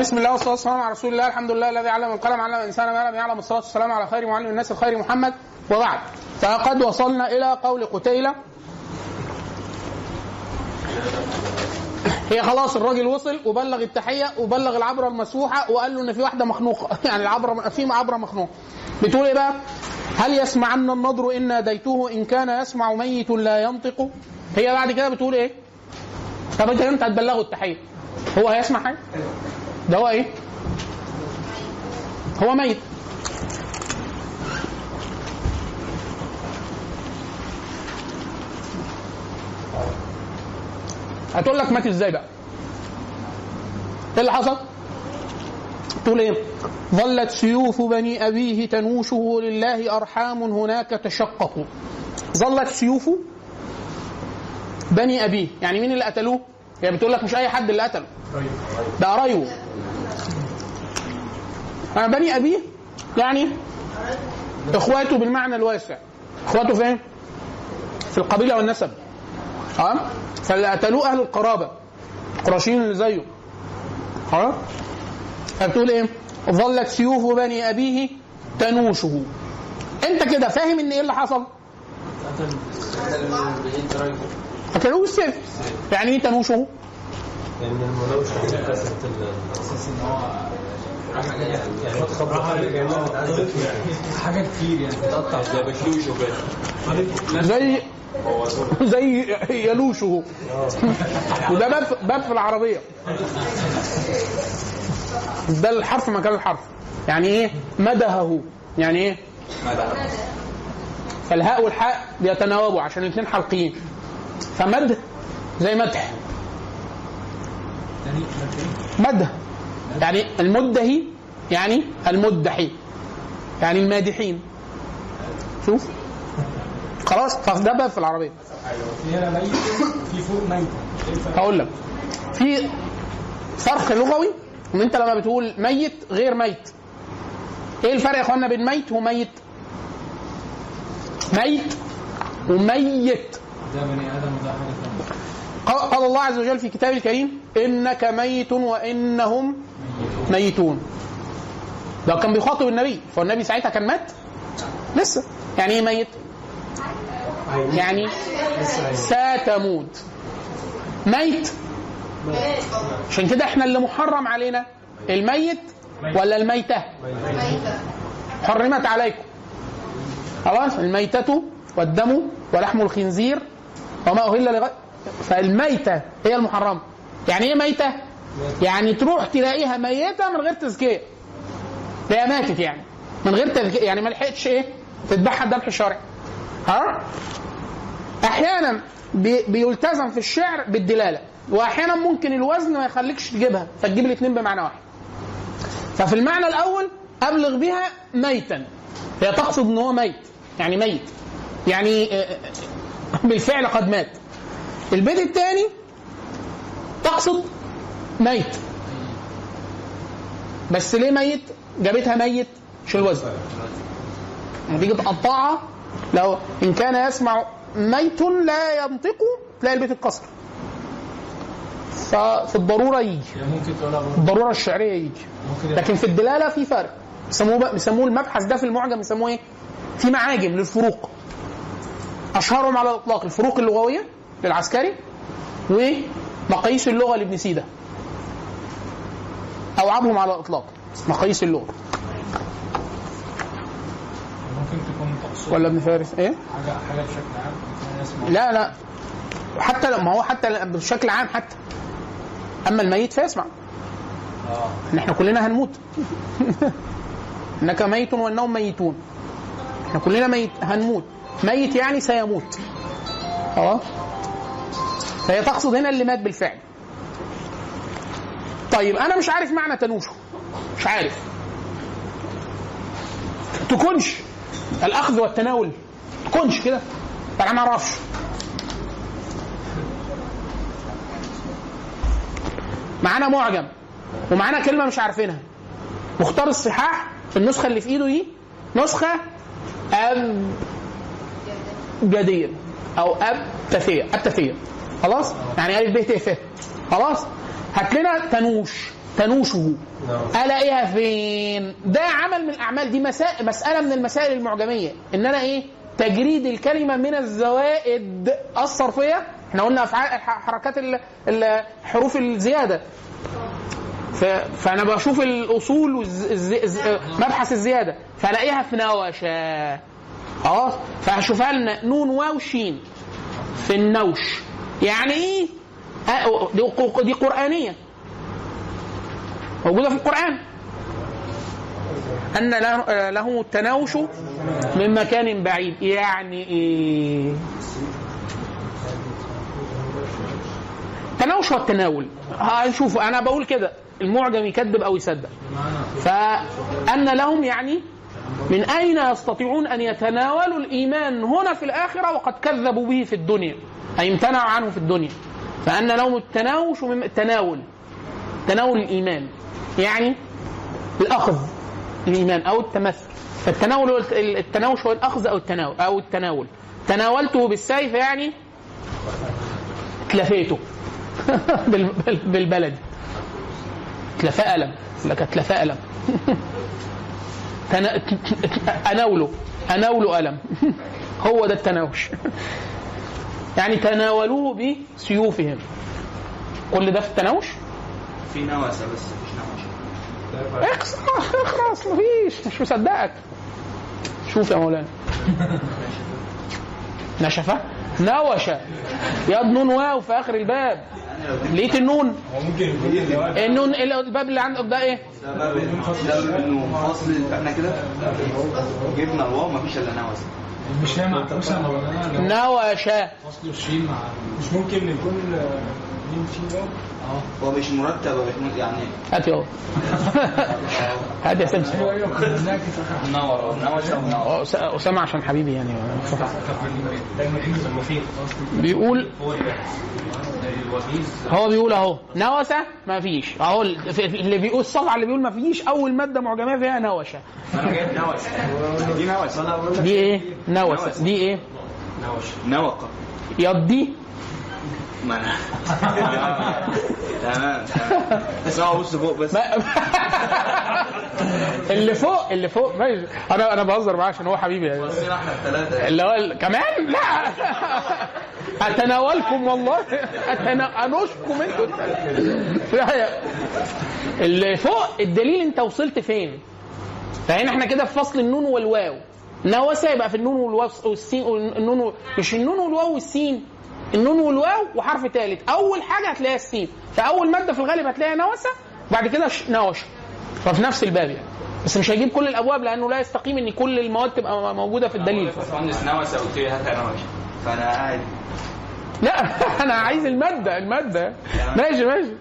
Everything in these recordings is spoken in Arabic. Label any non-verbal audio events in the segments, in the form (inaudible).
بسم الله والصلاة والسلام على رسول الله الحمد لله الذي علم القلم علم الإنسان ما لم يعلم الصلاة والسلام على خير معلم الناس الخير محمد وبعد فقد وصلنا إلى قول قتيلة هي خلاص الراجل وصل وبلغ التحية وبلغ العبرة المسوحه وقال له إن في واحدة مخنوقة (laughs) يعني العبرة في عبرة مخنوقة بتقول إيه بقى؟ هل يسمعن النضر إن ناديته إن كان يسمع ميت لا ينطق؟ هي بعد كده بتقول إيه؟ طب أنت هتبلغه التحية هو هيسمع حاجة؟ هو إيه؟ هو ميت هتقول لك مات إزاي بقى؟ إيه اللي حصل؟ تقول إيه؟ ظلت سيوف بني أبيه تنوشه لله أرحام هناك تشققوا. ظلت سيوف بني أبيه، يعني مين اللي قتلوه؟ هي بتقول لك مش أي حد اللي قتله. ده قرايبه. آه، بني ابيه يعني إخواته بالمعنى الواسع. إخواته فين؟ في القبيلة والنسب. ها؟ فاللي قتلوه أهل القرابة. القرشيين اللي زيه. ها؟ فبتقول إيه؟ ظلت سيوف بني أبيه تنوشه. أنت كده فاهم إن إيه اللي حصل؟ قتلوه بالسيف. يعني إيه تنوشه؟ يعني إن هو حاجة كتير يعني. بتقطع. زي زي يلوشه. وده باب باب في العربية. ده الحرف مكان الحرف. يعني إيه؟ مدهه. يعني إيه؟ فالهاء والحاء بيتناوبوا عشان الاثنين حلقيين فمد زي مدح. مدح يعني المدهي يعني المدحي. يعني المادحين. شوف. خلاص فده باب في العربية. في هنا ميت وفي فوق ميت؟ هقول لك. في فرق لغوي إن أنت لما بتقول ميت غير ميت. إيه الفرق يا إخوانا بين ميت وميت؟ ميت وميت. قال الله عز وجل في كتابه الكريم إنك ميت وإنهم ميتون. ده كان بيخاطب النبي فالنبي ساعتها كان مات. لسه. يعني إيه ميت؟ يعني ستموت ميت. عشان كده إحنا اللي محرم علينا. الميت ولا الميتة؟ حرمت عليكم. خلاص الميتة والدم ولحم الخنزير وما أهل لغير فالميتة هي المحرمة يعني إيه ميتة؟ يعني تروح تلاقيها ميتة من غير تزكية. هي ماتت يعني. من غير تزكية. يعني ما لحقتش إيه؟ تذبحها الذبح الشرعي. ها؟ أحيانا بي- بيلتزم في الشعر بالدلالة. واحيانا ممكن الوزن ما يخليكش تجيبها فتجيب الاثنين بمعنى واحد. ففي المعنى الأول أبلغ بها ميتا. هي تقصد إن هو ميت. يعني ميت. يعني بالفعل قد مات. البيت الثاني تقصد ميت. بس ليه ميت؟ جابتها ميت. مش الوزن؟ تيجي تقطعها. لو إن كان يسمع ميت لا ينطق تلاقي البيت اتكسر. ففي الضرورة يجي. يعني الضرورة الشعرية يجي. ممكن لكن في الدلالة في فرق. بيسموه بيسموه المبحث ده في المعجم بيسموه إيه؟ في معاجم للفروق. أشهرهم على الإطلاق الفروق اللغوية للعسكري ومقاييس اللغة لابن سيدة. أوعبهم على الإطلاق مقاييس اللغة. ممكن تكون تقصد ولا ابن فارس؟ إيه؟ حاجة حاجة بشكل عام؟ لا لا. حتى لو- ما هو حتى بشكل عام حتى. أما الميت فيسمع. ان إحنا كلنا هنموت. (laughs) إنك ميت وانهم ميتون. إحنا كلنا ميت هنموت. ميت يعني سيموت. خلاص فهي تقصد هنا اللي مات بالفعل. طيب أنا مش عارف معنى تنوشه مش عارف. تكونش الأخذ والتناول. تكونش كده. أنا ما أعرفش. معانا معجم. ومعانا كلمة مش عارفينها. مختار الصحاح النسخة اللي في إيده دي نسخة ابجديه أو ابتثيه ابتثيه خلاص؟ يعني ألف ب ت ف خلاص؟ هات لنا تنوش تنوشه. نعم. الاقيها فين؟ ده عمل من الاعمال دي مسائل مسألة من المسائل المعجمية. إن أنا إيه؟ تجريد الكلمة من الزوائد الصرفية. إحنا قلنا أفعال ح- حركات ال- ال- حروف الزيادة. ف- فأنا بشوف الأصول الز- مبحث الزيادة. فألاقيها في نوشه خلاص؟ فهشوفها لنا نون واو شين في النوش. يعني إيه؟ دي ق- دي قرآنية. موجودة في له- آه، لهم التناوش من مكان بعيد. يعني إيه؟ التناوش والتناول. هنشوف أنا بقول كده. المعجم يكذب أو يصدق. فأن لهم يعني من أين يستطيعون أن يتناولوا الإيمان هنا في الآخرة وقد كذبوا به في الدنيا؟ أي امتنعوا عنه في الدنيا. فأن لهم التناوش من التناول. تناول الإيمان. يعني الأخذ الإيمان أو التمثل فالتناول التناوش هو الأخذ أو التناول أو التناول. تناولته بالسيف يعني تلفيته (laughs) بال- بال- بالبلد. تلفاء ألم لك تلفاء ألم (laughs) تنا... أناوله أناوله ألم. (laughs) هو ده التناوش. يعني تناولوه بسيوفهم. كل ده في التناوش؟ في نوسه بس مفيش نوشه اخلص اخلص مفيش. مش مصدقك. شوف يا مولانا. (laughs) نشفة؟ نوشة. ياض نون واو في آخر الباب. لقيت النون. النون الباب اللي عندك ده إيه؟ سبب انه فصل إحنا كده جبنا الواو مفيش إلا نوسه مش هي مع مش مولانا نوشة فصل الشين مع مش ممكن يكون واو؟ هو مش مرتب مش يعني. هات يا (laughs) هات يا سمسم كنا بنلاقي في اخر نور نوشه ونور أس- اسامه عشان حبيبي يعني. بيقول هو بيقول اهو. نوسة ما فيش اهو اللي بيقول الصفحة اللي بيقول ما فيش أول مادة معجميه فيها نوشة. أنا جايب نوسه دي نوسه دي إيه؟ نوسه دي إيه؟ نوقه يضي ما أنا تمام تمام. بس هو بص فوق بس اللي فوق اللي فوق ماشي أنا أنا بهزر معاه عشان هو حبيبي يعني. بصينا إحنا الثلاثه اللي هو كمان؟ لا. أتناولكم والله. أتنا... أنوشكم أنتوا. لا يا- اللي فوق الدليل أنت وصلت فين؟ فهنا إحنا كده في فصل النون والواو. نوسة يبقى في النون والواو والسين والنون و... مش النون والواو والسين. النون والواو وحرف ثالث أول حاجة هتلاقيها السين. فاول مادة في الغالب هتلاقيها نوسه وبعد كده نوشه ففي نفس الباب يعني. بس مش هيجيب كل الأبواب لأنه لا يستقيم إن كل المواد تبقى موجودة في الدليل. باشمهندس نوسه قلت لي هات نوشه فأنا قاعد لا (laughs) أنا عايز المادة المادة. ماشي ماشي.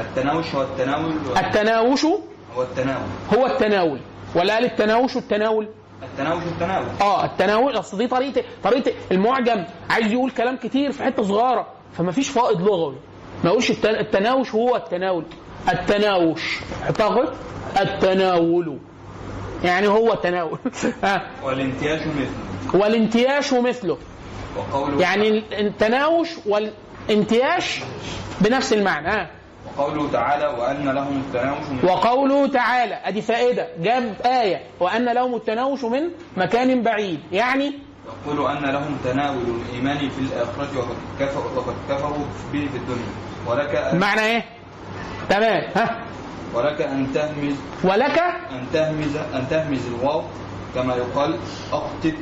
التناوش هو التناول التناوش هو التناول؟ هو التناول. ولا قال التناوش والتناول. التناوش التناول آه التناول أصل دي طريقة طريقة المعجم عايز يقول كلام كتير في حتة صغيرة فما فيش فائض لغوي. ما يقولش الت- التناوش هو التناول. التناوش اعتقد التناول. يعني هو التناول (laughs) ها؟ والانتياش مثله. والانتياش مثله. يعني التناوش والانتياش بنفس المعنى. ها؟ وقوله تعالى وأن لهم التناوش من وقوله تعالى أدي فائدة جاب آية وأن لهم التناوش من مكان بعيد يعني يقول أن لهم تناول الإيمان في الآخرة وقد كفروا وقد كفروا به في الدنيا. ولك أن معنى إيه؟ تمام ها؟ ولك أن تهمز ولك؟ أن تهمز أن تهمز الواو كما يقال أقتت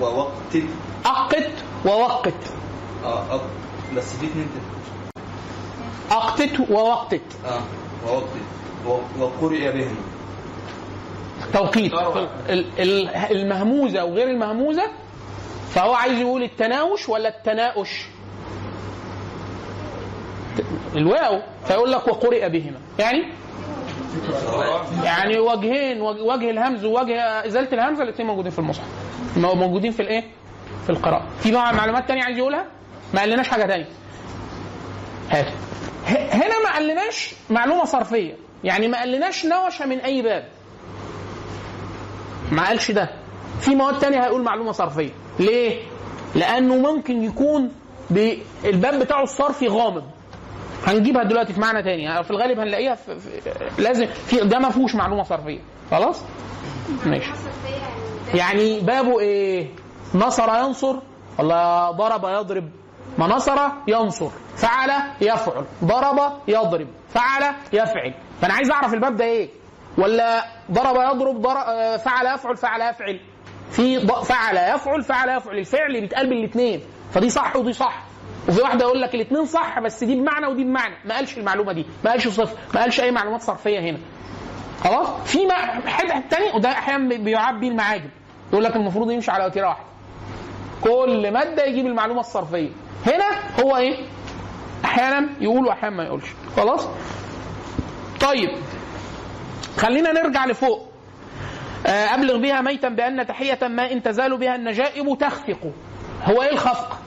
ووقتت. أقت ووقت. آه أق... بس في اتنين تت- أقتت ووقتت. آه ووقتت. وقرئ بهم. توقيت. ال- ال- المهموزة وغير المهموزة؟ فهو عايز يقول التناوش ولا التناؤش؟ الواو. فيقول لك وقرئ بهما. يعني؟ يعني وجهين وجه الهمز ووجه إزالة الهمزه الاثنين موجودين في المصحف. مو- موجودين في الإيه؟ في القراءة. في بقى معلومات تانية عايز يقولها؟ ما قالناش حاجة تانية. هات هنا ما قالناش معلومة صرفية. يعني ما قالناش نوشه من أي باب. ما قالش ده. في مواد تانية هيقول معلومة صرفية. ليه؟ لأنه ممكن يكون الباب بتاعه الصرفي غامض. هنجيبها دلوقتي في معنى تاني. في الغالب هنلاقيها في في لازم في ده ما فيهوش معلومة صرفية. خلاص؟ ماشي. يعني بابه إيه؟ نصر ينصر. ولا ضرب يضرب نصر ينصر فعل يفعل ضرب يضرب فعل يفعل. فأنا عايز أعرف الباب ده إيه؟ ولا ضرب يضرب ضرب فعل يفعل فعل يفعل. في فعل يفعل فعل يفعل. الفعل بيتقال بالاثنين فدي صح ودي صح. وفي واحدة يقول لك الاثنين صح بس دي بمعنى ودي بمعنى. ما قالش المعلومة دي. ما قالش صفر. ما قالش أي معلومات صرفية هنا. خلاص؟ في حد تاني وده أحيانا بيعاب المعاجم. يقول لك المفروض يمشي على وتيرة واحدة. كل مادة يجيب المعلومة الصرفية. هنا هو إيه؟ أحيانا يقول واحيانا ما يقولش. خلاص؟ طيب خلينا نرجع لفوق. آه، أبلغ بها ميتا بأن تحية ما إن تزال بها النجائب تخفق. هو إيه الخفق؟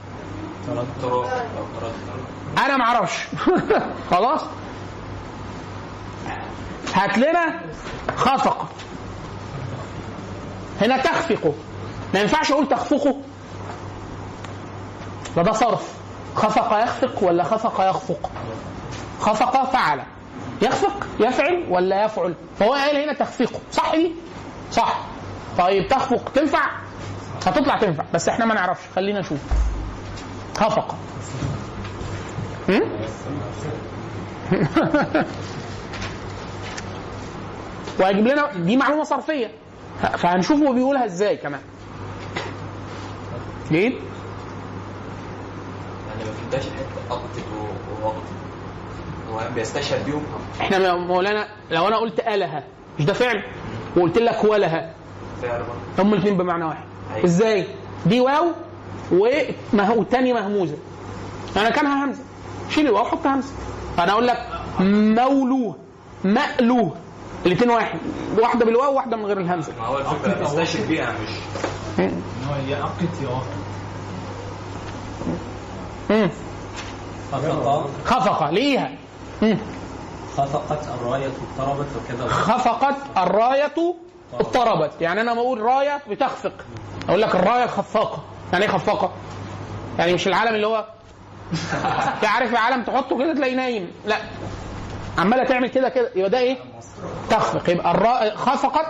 ما أعرفش. (laughs) خلاص؟ هات لنا خفق. هنا تخفق. ما ينفعش أقول تخفقه. فده صرف. خفق يخفق ولا خفق يخفق؟ خفق فعل. يخفق يفعل ولا يفعل؟ فهو قال هنا تخفيقه صح دي؟ صح. طيب تخفق تنفع؟ هتطلع تنفع بس إحنا ما نعرفش. خلينا نشوف. خفق. (laughs) وهيجيب لنا دي معلومة صرفية. فهنشوف هو بيقولها إزاي كمان. ليه؟ 11 حتة قبض ووقت هو بيستشهد بيهم. إحنا مولانا لو أنا قلت الها مش ده فعل؟ وقلت لك ولها فعل هم الاثنين بمعنى واحد. أيوة. إزاي؟ دي واو والتاني مهموزة. أنا كانها همزة. شيل الواو حط همزة. أنا أقول لك مولوه مألوه. الاثنين واحد. واحدة بالواو وواحدة من غير الهمزة. ما هو الفكرة بيها مش إيه؟ هو يا اقت يا مم. خفق. خفق ليها. مم. خفقت الراية اضطربت وكذا. خفقت الراية اضطربت. يعني أنا بقول راية بتخفق. أقول لك الراية الخفاقة يعني إيه خفاقة؟ يعني مش العالم اللي هو (laughs) في عارف العالم تحطه كده تلاقيه نايم. لا. عمالة تعمل كده كده. يبقى ده إيه؟ تخفق. يبقى الرا... خفقت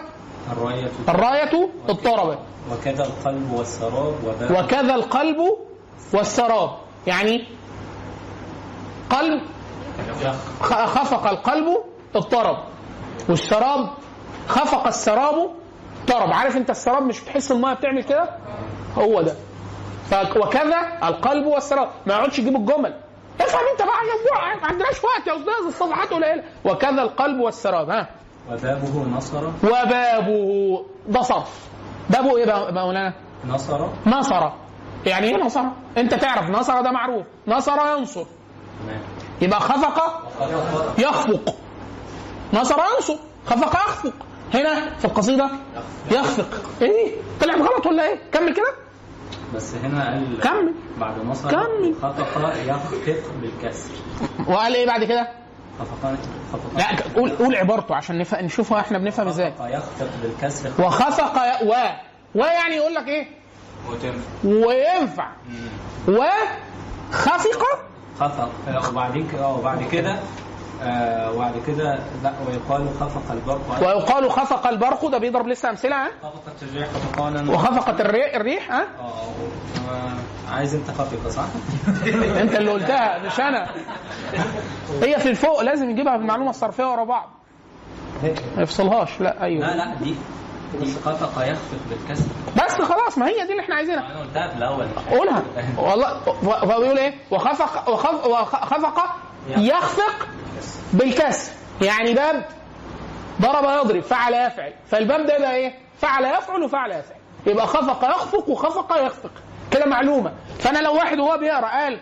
الراية الراية اضطربت. وكذا القلب والسراب وكذا القلب والسراب. يعني قلب خفق القلب اضطرب والسراب خفق السراب اضطرب عارف انت السراب مش بتحس الميه بتعمل كده؟ هو ده. وكذا القلب والسراب. ما يقعدش يجيب الجمل. افهم انت بقى يا أبو- ما عندناش وقت يا أستاذ الصفحات قليلة. وكذا القلب والسراب. ها؟ وبابه نصر. وبابه ده صرف بابه إيه بقى مولانا؟ نصر. نصر. يعني إيه نصر؟ أنت تعرف نصر ده معروف. نصر ينصر. يبقى خفق يخفق. نصر ينصر. خفق يخفق. هنا في القصيدة يخفق. إيه؟ طلع غلط ولا إيه؟ كمل كده. بس هنا قال كمل. بعد نصر كمل. خفق يخفق بالكسر. وقال إيه بعد كده؟ لا قول قول عبارته عشان نفهم نشوفها إحنا بنفهم إزاي. خفق يخفق بالكسر. وخفق ي- و ويعني يقول لك إيه؟ وينفع. وخفق خفق. وبعدين كده وبعد كده آه وبعد كده لا ويقال خفق البرق. ويقال خفق البرق. ده بيضرب لسه أمثلة ها؟ خفقت الريح خفقانا وخفقت الريح, الريح ها؟ آه آه، عايز أنت خفقة صح؟ (laughs) أنت اللي قلتها مش أنا. هي في الفوق لازم يجيبها بالمعلومة الصرفية ورا بعض. ما يفصلهاش لا أيوه. لا لا دي دي خفق يخفق بالكسر. بس خلاص ما هي دي اللي إحنا عايزينها. أنا قلتها في الأول. قولها. والله فهو بيقول إيه؟ وخفق وخف وخفق يخفق بالكسر. يعني باب ضرب يضرب فعل يفعل. فالباب ده يبقى إيه؟ فعل يفعل وفعل يفعل. يبقى خفق يخفق وخفق يخفق. كده معلومة. فأنا لو واحد وهو بيقرأ قال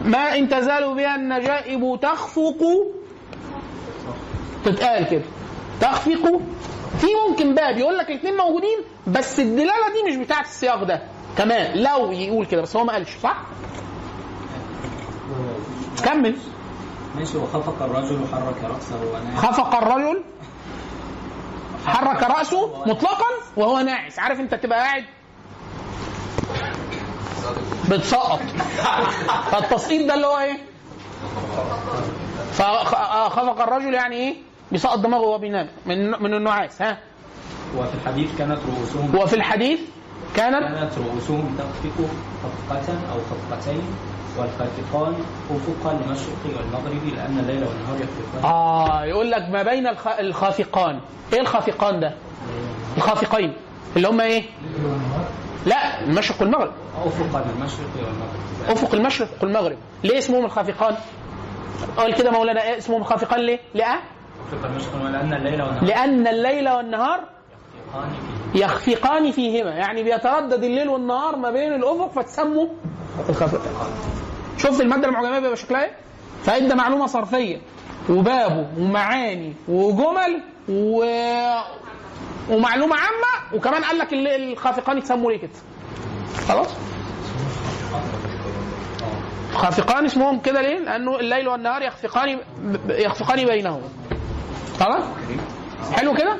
ما إن تزال بها النجائب تخفق تتقال كده. تخفق في ممكن باب يقول لك الاثنين موجودين بس الدلالة دي مش بتاعت السياق ده. كمان لو يقول كده بس هو ما قالش صح؟ كمل. ماشي وخفق الرجل وحرك رأسه ونام خفق الرجل حرك رأسه مطلقا وهو ناعس. عارف انت تبقى قاعد؟ بتسقط. فالتسقيط ده اللي هو إيه؟ فخفق الرجل يعني إيه؟ بيسقط دماغه وهو بينام من من النعاس ها وفي الحديث كانت رؤوسهم وفي الحديث كانت كانت رؤوسهم تخفق خفقة أو خفقتين والخافقان أفق المشرق والمغرب لأن الليل والنهار يخفقان آه يقول لك ما بين الخ... الخافقان إيه الخافقان ده؟ الخافقين اللي هم إيه؟ لا المشرق والمغرب أفق المشرق والمغرب افق المشرق والمغرب ليه اسمهم الخافقان؟ قال كده مولانا إيه اسمهم الخافقان ليه؟ لأ؟ لأن الليل والنهار لأن الليل والنهار يخفقان فيه يخفقان فيهما. يعني بيتردد الليل والنهار ما بين الأفق فتسموا الخافقان شفت المادة المعجميه بيبقى شكلها إيه؟ فادى معلومة صرفية. وبابه ومعاني وجمل و... ومعلومة عامة وكمان قال لك ال- الخافقان يتسموا ليه كده. خلاص؟ خافقان اسمهم كده ليه؟ لأنه الليل والنهار يخفقان يخفقان بينهم. خلاص حلو كده؟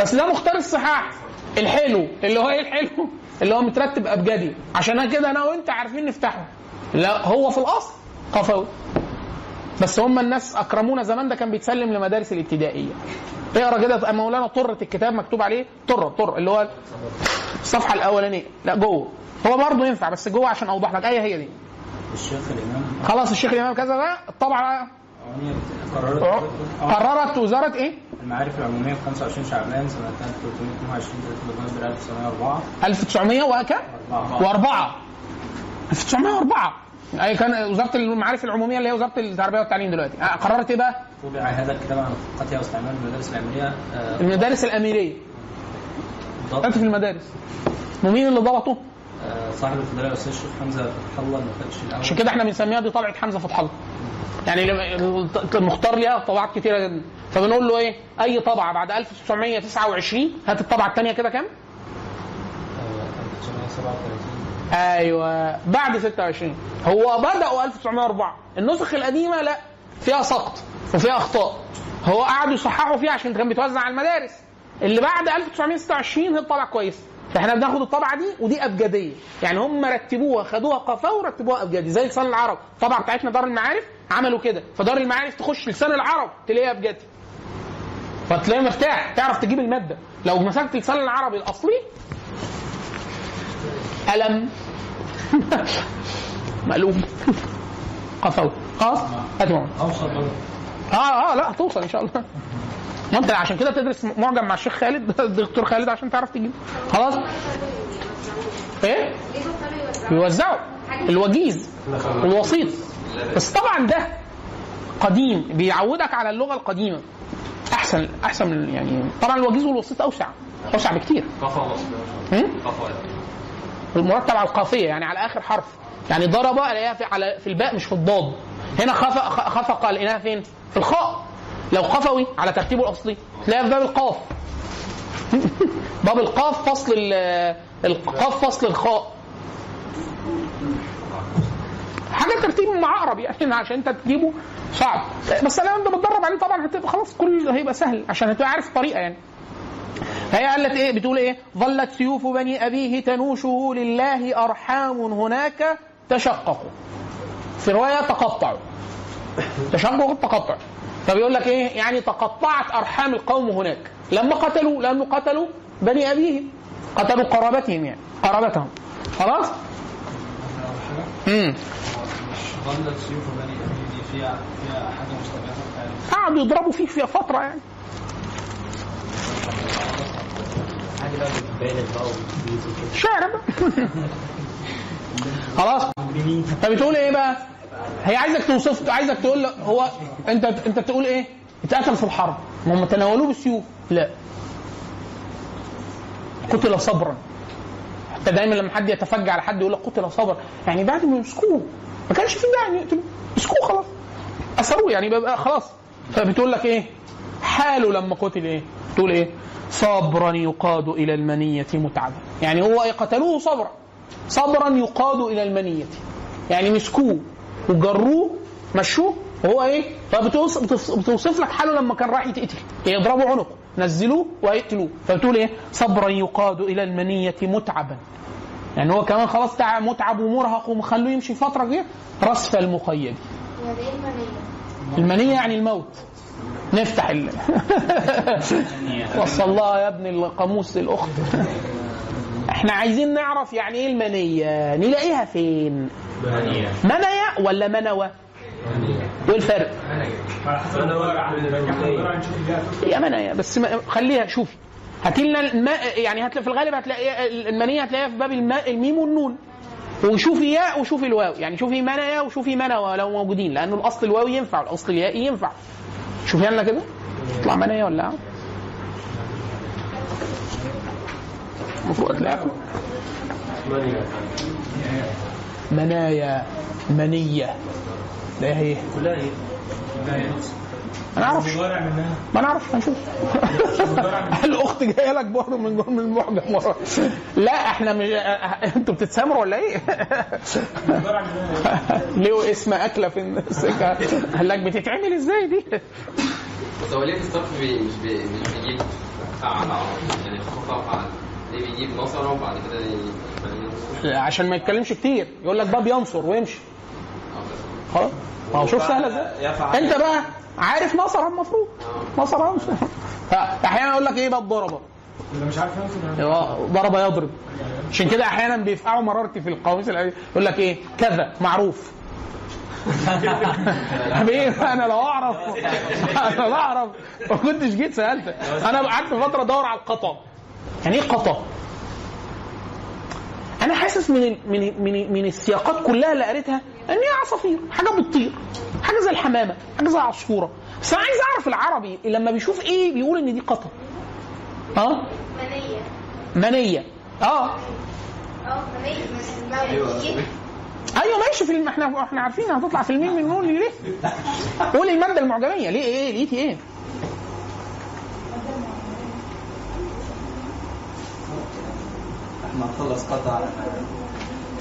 بس ده مختار الصحاح. الحلو. اللي هو إيه الحلو؟ اللي هو مترتب أبجدي. عشان كده أنا وأنت عارفين نفتحه. لا هو في الأصل قفوي. بس هم الناس أكرمونا زمان ده كان بيتسلم لمدارس الابتدائية. اقرأ كده مولانا طرة الكتاب مكتوب عليه. طرة طرة اللي هو الصفحة الأولانية. لا جوه. هو برضه ينفع بس جوه عشان أوضح لك. أي هي دي؟ الشيخ الإمام. خلاص الشيخ الإمام كذا ده الطبعه قررت قررت وزارة إيه؟ المعارف العمومية في 25 شعبان سنة 1322 نوفمبر 1904 1900 وكم أربعة. وأربعة. 1904 أي كان وزارة المعارف العمومية اللي هي وزارة التربية والتعليم دلوقتي. آه، قررت إيه بقى؟ طبع هذا الكتاب عن خطها واستعمال المدارس العلمية آه، المدارس الأميرية. ضبط. في المدارس. ومين اللي ضبطه؟ صاحب الفضيلة الأستاذ الشيخ حمزة فتح الله المفتش الأول. عشان كده إحنا بنسميها دي طلعه حمزة فتح الله. يعني المختار ليها طبعات كتيرة جدا. فبنقول له إيه؟ أي طبعة بعد 1929 هات الطبعه الثانية كده كام؟ آه، 1937 أيوه. بعد 26 هو بداوا 1904 النسخ القديمة لا فيها سقط وفيها أخطاء. هو قعدوا يصححوا فيها عشان كان بيتوزع على المدارس. اللي بعد 1926 هي الطبعة كويسة. فاحنا بناخد الطبعة دي ودي أبجدية. يعني هم رتبوها خدوها قفاه ورتبوها ابجدي زي لسان العرب. الطبعة بتاعتنا دار المعارف عملوا كده. فدار المعارف تخش لسان العرب تلاقيها ابجدي فتلاقيه مرتاح تعرف تجيب المادة. لو مسكت لسان العربي الأصلي ألم (laughs) مقلوب. قفوي خلاص برضه آه آه لا هتوصل إن شاء الله. ما انت عشان كده تدرس معجم مع الشيخ خالد (laughs) الدكتور خالد عشان تعرف تجيب خلاص؟ إيه؟ بيوزعوا. الوجيز الوسيط. بس طبعا ده قديم. بيعودك على اللغة القديمة. أحسن أحسن من يعني طبعا الوجيز والوسيط أوسع أوسع بكتير. هم؟ قفا المرتب على القافية يعني على آخر حرف. يعني ضرب الاقيها في على في الباء مش في الضاد. هنا خفق خفق لقيناها فين؟ في الخاء. لو خفوي على ترتيبه الأصلي تلاقيها في باب القاف. (laughs) باب القاف فصل ال- القاف فصل الخاء. حاجة ترتيب مع عقرب يعني عشان انت تجيبه صعب. بس لو انت بتدرب عليه طبعا هتبقى خلاص كل هيبقى سهل عشان هتبقى عارف الطريقة يعني. هي قالت إيه؟ بتقول إيه؟ ظلت سيوف بني أبيه تنوشه لله أرحام هناك تشققوا في رواية تقطعوا تشقق تقطع. فبيقول لك إيه؟ يعني تقطعت أرحام القوم هناك. لما قتلوا لأنه قتلوا بني ابيه قتلوا قرابتهم يعني. قرابتهم. خلاص؟ امم ظلت سيوف بني ابي دي فيها فيها حاجة فعلا قعدوا يضربوا فيه في فترة يعني. شعر بقى (laughs) خلاص؟ فبتقول إيه بقى؟ هي عايزك توصف عايزك تقول له هو انت انت بتقول إيه؟ اتقتل في الحرب. ما هم تناولوه بالسيوف. لا. قتل صبرا. حتى دايما لما حد يتفجع على حد يقول لك قتل صبرا. يعني بعد ما يمسكوه ما كانش في داعي يقتلوه مسكوه خلاص. أثروه يعني بقى خلاص. فبتقول لك إيه؟ حاله لما قتل إيه؟ تقول إيه؟ صبرا يقاد إلى المنية متعبا. يعني هو قتلوه صبرا. صبرا يقاد إلى المنية. يعني مسكوه. وجروه مشوه وهو إيه؟ فبتوصف بتوصف- بتوصف لك حاله لما كان رايح يتقتل. يضربوا عنقه. نزلوه ويقتلوه فبتقول إيه؟ صبرا يقاد إلى المنية متعبا. يعني هو كمان خلاص تع- متعب ومرهق ومخلوه يمشي فترة كده رصف المقيد يعني إيه المنية؟ المنية يعني الموت. نفتح ال (laughs) وصلها يا ابن القاموس للأخت إحنا عايزين نعرف يعني إيه المنية؟ نلاقيها فين؟ منية. ولا منوى وايه الفرق؟ المنية هي منايا بس خليها شوفي. هاتي لنا الماء يعني هتلاقي في الغالب هتلاقي المنية هتلاقيها في باب الماء الميم والنون. وشوفي ياء وشوفي الواو. يعني شوفي منايا وشوفي منوى لو موجودين لأنه الأصل الواو ينفع الأصل الياء ينفع. شوفي لنا كده؟ تطلع منايا ولا المفروض منية منايا منية تلاقيها إيه؟ كلها إيه؟ ما نعرفش ما نعرفش هنشوف (laughs) الأخت جاية لك برضه من من المعجم ورا لا إحنا مش أنتوا بتتسامروا ولا إيه؟ (laughs) ليه اسم أكلة في السكه قال لك بتتعمل إزاي دي؟ بس هو ليه الصرف مش بي- مش بيجيب فعل يعني خطأ وفعل ليه بيجيب وبعد كده عشان ما يتكلمش كتير. يقول لك باب ينصر ويمشي خلاص. ما هو شوف سهلة إزاي. انت بقى عارف نصر المفروض نصر ينصر فاحيانا يقول لك إيه باب ضربة. اللي مش عارف ينصر آه، ضرب يضرب. عشان كده أحيانا بيفقعوا مرارتي في القواميس. يقول لك إيه كذا معروف. (laughs) حبيبي أنا لو اعرف أنا لو اعرف. ما كنتش جيت سألت. أنا قعدت فترة ادور على القطا يعني إيه قطا؟ أنا حاسس من من من من السياقات كلها اللي قريتها إن هي عصافير حاجة بتطير حاجة زي الحمامة حاجة زي العصفورة. بس أنا عايز أعرف العربي لما بيشوف إيه بيقول إن دي قطا آه؟ منية. منية. آه. آه منية. منية أيوه ماشي في الم... إحنا إحنا عارفين هتطلع في الميم من نون ليه؟ قولي المادة المعجمية. ليه إيه؟ لقيتي إيه؟ إحنا نخلص قطع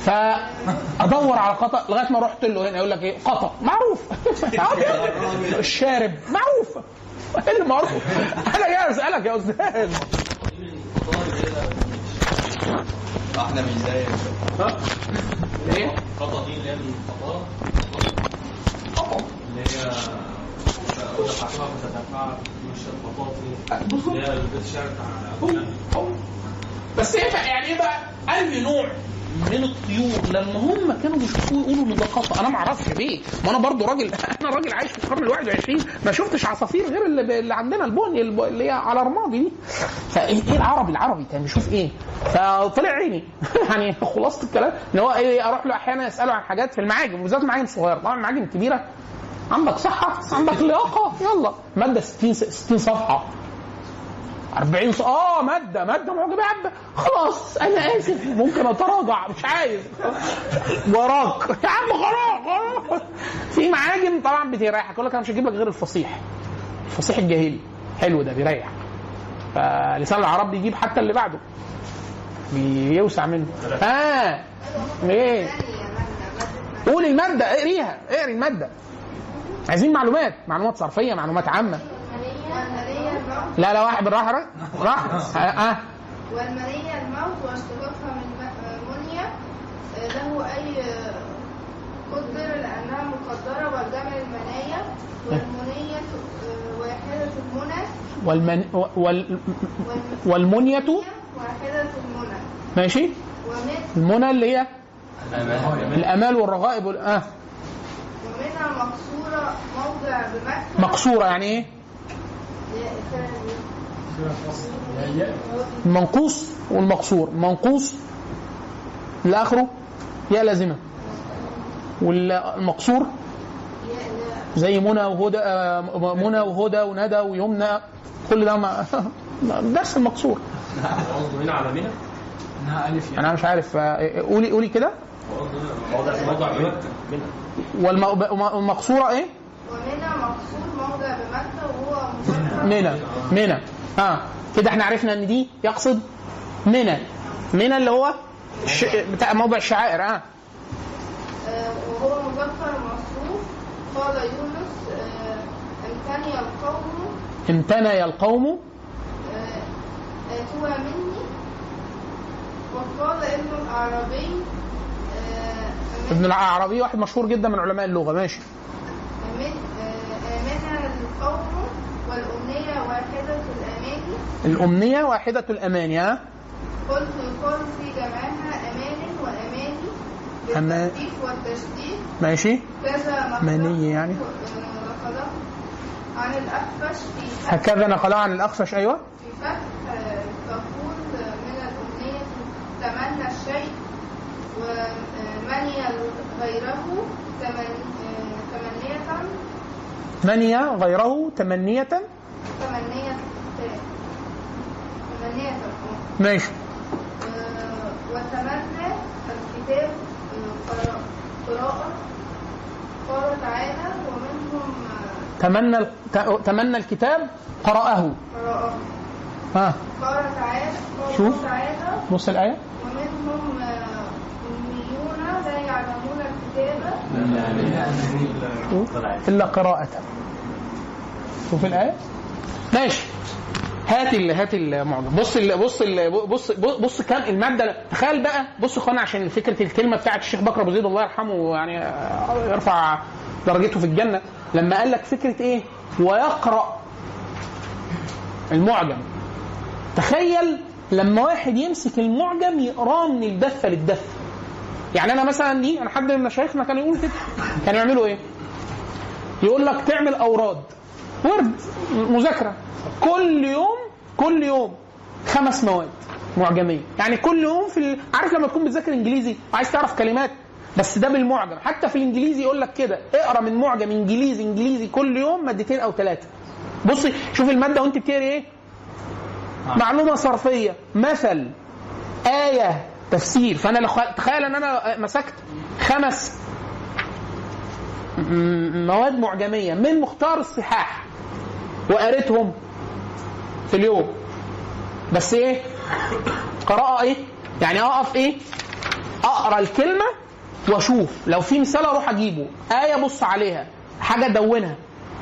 فادور على قطا لغايه ما رحت له هنا يقول لك إيه قطا معروف الشارب معروف إيه اللي معروف أنا جاي اسالك يا أستاذ إحنا مش زي إيه؟ الخطة دي اللي هي اللي هي فتدفع مش البطاطي اللي هي البيت الشعر بتاع بس إيه بقى يعني إيه بقى أي نوع من الطيور لما هم كانوا بيشوفوه يقولوا ان ده خطأ. أنا ما أعرفش ليه. ما أنا برضو راجل (laughs) أنا راجل عايش في القرن ال 21 ما شفتش عصافير غير اللي, اللي عندنا البني الب- اللي هي على رمادي دي. فإيه إيه العربي؟ العربي كان بيشوف إيه؟ فطلع عيني. (laughs) يعني خلاصة الكلام. إن هو إيه أروح له أحيانا اساله عن حاجات في المعاجم. وبالذات المعاجم الصغيره طبعا المعاجم الكبيرة. عندك صحة عندك لياقة. يلا. مادة 60 60 صفحة. 40 ص... آه مادة مادة معجبة. خلاص أنا آسف. ممكن أتراجع مش عايز. وراك. يا عم خلاص خلاص. في معاجم طبعا بتريحك يقول لك أنا مش هجيب لك غير الفصيح. الفصيح الجاهلي. حلو ده بيريح. فلسان العرب بيجيب حتى اللي بعده. بيوسع منه. آه. إيه؟ قول المادة اقريها اقري المادة. عايزين معلومات معلومات صرفية معلومات عامة. لا لا واحد بالراحة راح. (laughs) آه. والمنية الموت واشتقاقها من منية آه، له أي آه، قدر لأنها مقدرة والجمع المنايا والمنية آه، واحدة المنى. والمن وال والمنية واحدة المنى. ماشي. المنى اللي هي الأمال. والرغائب وال... آه. ومنها مقصورة موضع بمكة مقصورة يعني إيه؟ المنقوص والمقصور. منقوص اللي اخره يا لازمة والمقصور زي منى وهدى منى وهدى وندى ويمنى كل ده ما (laughs) درس المقصور. قصده هنا على منى؟ إنها ألف يعني. أنا مش عارف قولي قولي كده. والمقصورة إيه؟ ومنها مقصور موضع بمكة وهو منى منى. آه كده إحنا عرفنا إن دي يقصد منى. منى اللي هو ش... بتاع موضع الشعائر آه. آه، وهو مذكر مصروف قال يونس آه، امتني القوم امتنى القوم آه، آتوا مني. وقال ابن الأعرابي آه، ابن العربي واحد مشهور جدا من علماء اللغة. ماشي. قوم والأمنية واحدة الأماني. الأمنية واحدة الأماني ها؟ قلت يقال في جمعها أمان وأماني أما- بالتخفيف والتشديد. ماشي. كذا مني يعني. نقله عن الأخفش في هكذا نقلها عن الأخفش أيوه. في فتح آه، تقول من الأمنية تمنى الشيء ومني غيره تمن- آه، تمنية. مني غيره تمنية تمنية تمنية. ماشي. آه، وتمنى الكتاب قراءة قال تعالى ومنهم تمنى تمنى الكتاب قرأه. قراءة. ها. قال تعالى شوف. بص الآية. ومنهم أميون لا يعلمون إلا قراءة. شوف الآية؟ ماشي. هات ال هات المعجم بص ال بص ال بص بص, كام المادة تخيل بقى. بص يا إخوانا عشان فكرة الكلمة بتاعت الشيخ بكر أبو زيد الله يرحمه يعني يرفع درجته في الجنة. لما قال لك فكرة إيه؟ ويقرأ المعجم. تخيل لما واحد يمسك المعجم يقراه من الدفة للدفة. يعني أنا مثلا دي أنا حد من مشايخنا كان يقول كده. كانوا يعملوا إيه؟ يقول لك تعمل أوراد. ورد. مذاكرة. كل يوم كل يوم. خمس مواد معجمية. يعني كل يوم في ال... عارف لما تكون بتذاكر إنجليزي وعايز تعرف كلمات؟ بس ده بالمعجم. حتى في الإنجليزي يقول لك كده. اقرأ من معجم إنجليزي إنجليزي كل يوم مادتين أو ثلاثة بصي شوف المادة وأنت بتقري إيه؟ معلومة صرفية. مثل آية تفسير. فأنا لو تخيل إن أنا مسكت خمس مواد معجمية من مختار الصحاح وقريتهم في اليوم. بس إيه؟ قراءة إيه؟ يعني أقف إيه؟ أقرأ الكلمة وأشوف. لو في مثال أروح أجيبه. آية بص عليها. حاجة ادونها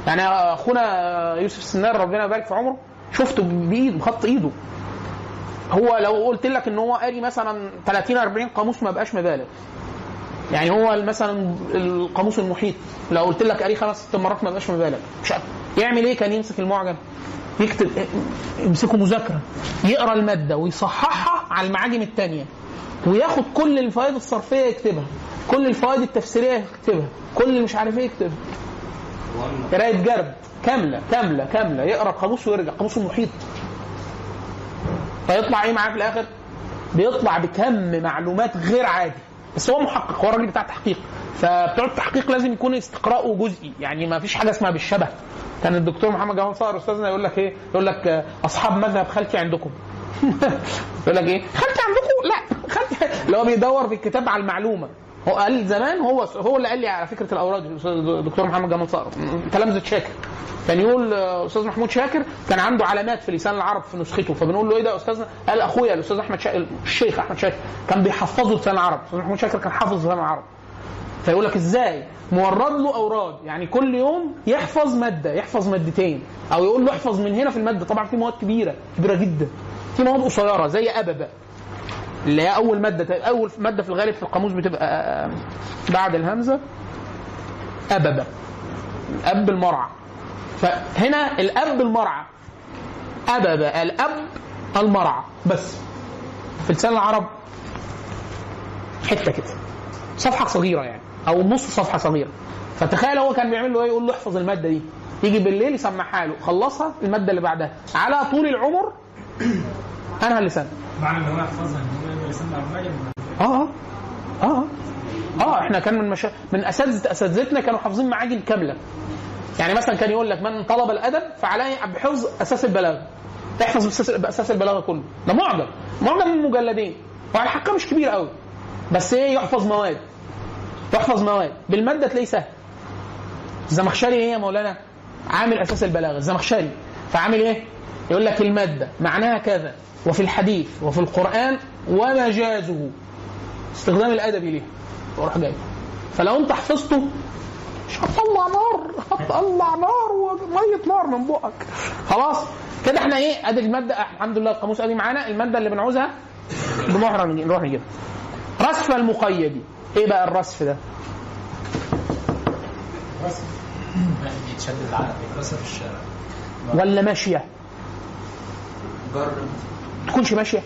يعني أخونا يوسف السنار ربنا يبارك في عمره شفته بإيده بخط إيده. هو لو قلت لك إن هو قاري مثلا 30 40 قاموس ما بقاش مبالغ. يعني هو مثلا القاموس المحيط لو قلت لك قاري خمس ست مرات ما بقاش مبالغ. مش عارف. يعمل إيه كان يمسك المعجم؟ يكتب يمسكه مذاكرة يقرأ المادة ويصححها على المعاجم الثانية وياخد كل الفوائد الصرفية يكتبها كل الفوائد التفسيرية يكتبها كل مش عارف إيه يكتبها. قراية جرد كاملة كاملة كاملة. يقرأ القاموس ويرجع قاموس المحيط. فيطلع إيه معاه في الآخر؟ بيطلع بكم معلومات غير عادي. بس هو محقق هو الراجل بتاع تحقيق فبتوع التحقيق لازم يكون استقراءه جزئي. يعني ما فيش حاجة اسمها بالشبه. كان الدكتور محمد جمال صقر أستاذنا يقول لك إيه؟ يقول لك آه، أصحاب مذهب خالتي عندكم. (laughs) يقول لك إيه؟ خالتي عندكم؟ لا. خالتي اللي هو بيدور في الكتاب على المعلومة. هو قال زمان هو هو اللي قال لي على فكرة الأوراد. الدكتور محمد جمال صقر. تلامذة شاكر. كان يقول آه، أستاذ محمود شاكر كان عنده علامات في لسان العرب في نسخته. فبنقول له إيه ده يا استاذنا قال أخويا الأستاذ أحمد شاكر الشيخ أحمد شاكر كان بيحفظه لسان العرب. أستاذ محمود شاكر كان حافظ لسان العرب. فيقول لك إزاي؟ مورد له أوراد. يعني كل يوم يحفظ مادة يحفظ مادتين. أو يقول له احفظ من هنا في المادة. طبعا في مواد كبيرة كبيرة جدا. في مواد قصيرة زي اببه اللي هي أول مادة أول مادة في الغالب في القاموس بتبقى آه، بعد الهمزة اببه اب المرعى. فهنا الأب المرعى ابب الأب المرعى بس. في لسان العرب حتة كده. صفحة صغيرة يعني أو نص صفحة صغيرة. فتخيل هو كان بيعمل له إيه يقول له احفظ المادة دي. يجي بالليل يسمعها له. خلصها المادة اللي بعدها. على طول العمر انهى اللسان معنى ان هو يحفظها ان هو آه آه. آه آه. إحنا كان من مشا... من اساتذه أساتذتنا كانوا حافظين معاجم كاملة. يعني مثلا كان يقول لك من طلب الأدب فعليه بحفظ أساس البلاغة. احفظ أساس البلاغة كله. ده معجم. معجم من مجلدين وعلى الحقيقة مش كبير قوي. بس إيه يحفظ مواد. يحفظ مواد. بالمادة تلاقيه سهل. الزمخشري إيه يا مولانا؟ عامل أساس البلاغة. الزمخشري. فعامل إيه؟ يقول لك المادة معناها كذا. وفي الحديث وفي القرآن ومجازه استخدام الادبي ليه وراح جاي. فلو انت حفظته مش هتطلع نار هتطلع نار ومية نار من بقك. خلاص؟ كده إحنا إيه؟ ادي المادة الحمد لله القاموس ادي معانا. المادة اللي بنعوزها بنروح نروح نجيبها. رسف المقيد. إيه بقى الرسف ده؟ بيتشدد على بيتكسر في الشارع. ولا ماشية؟ جر. تكونش ماشية.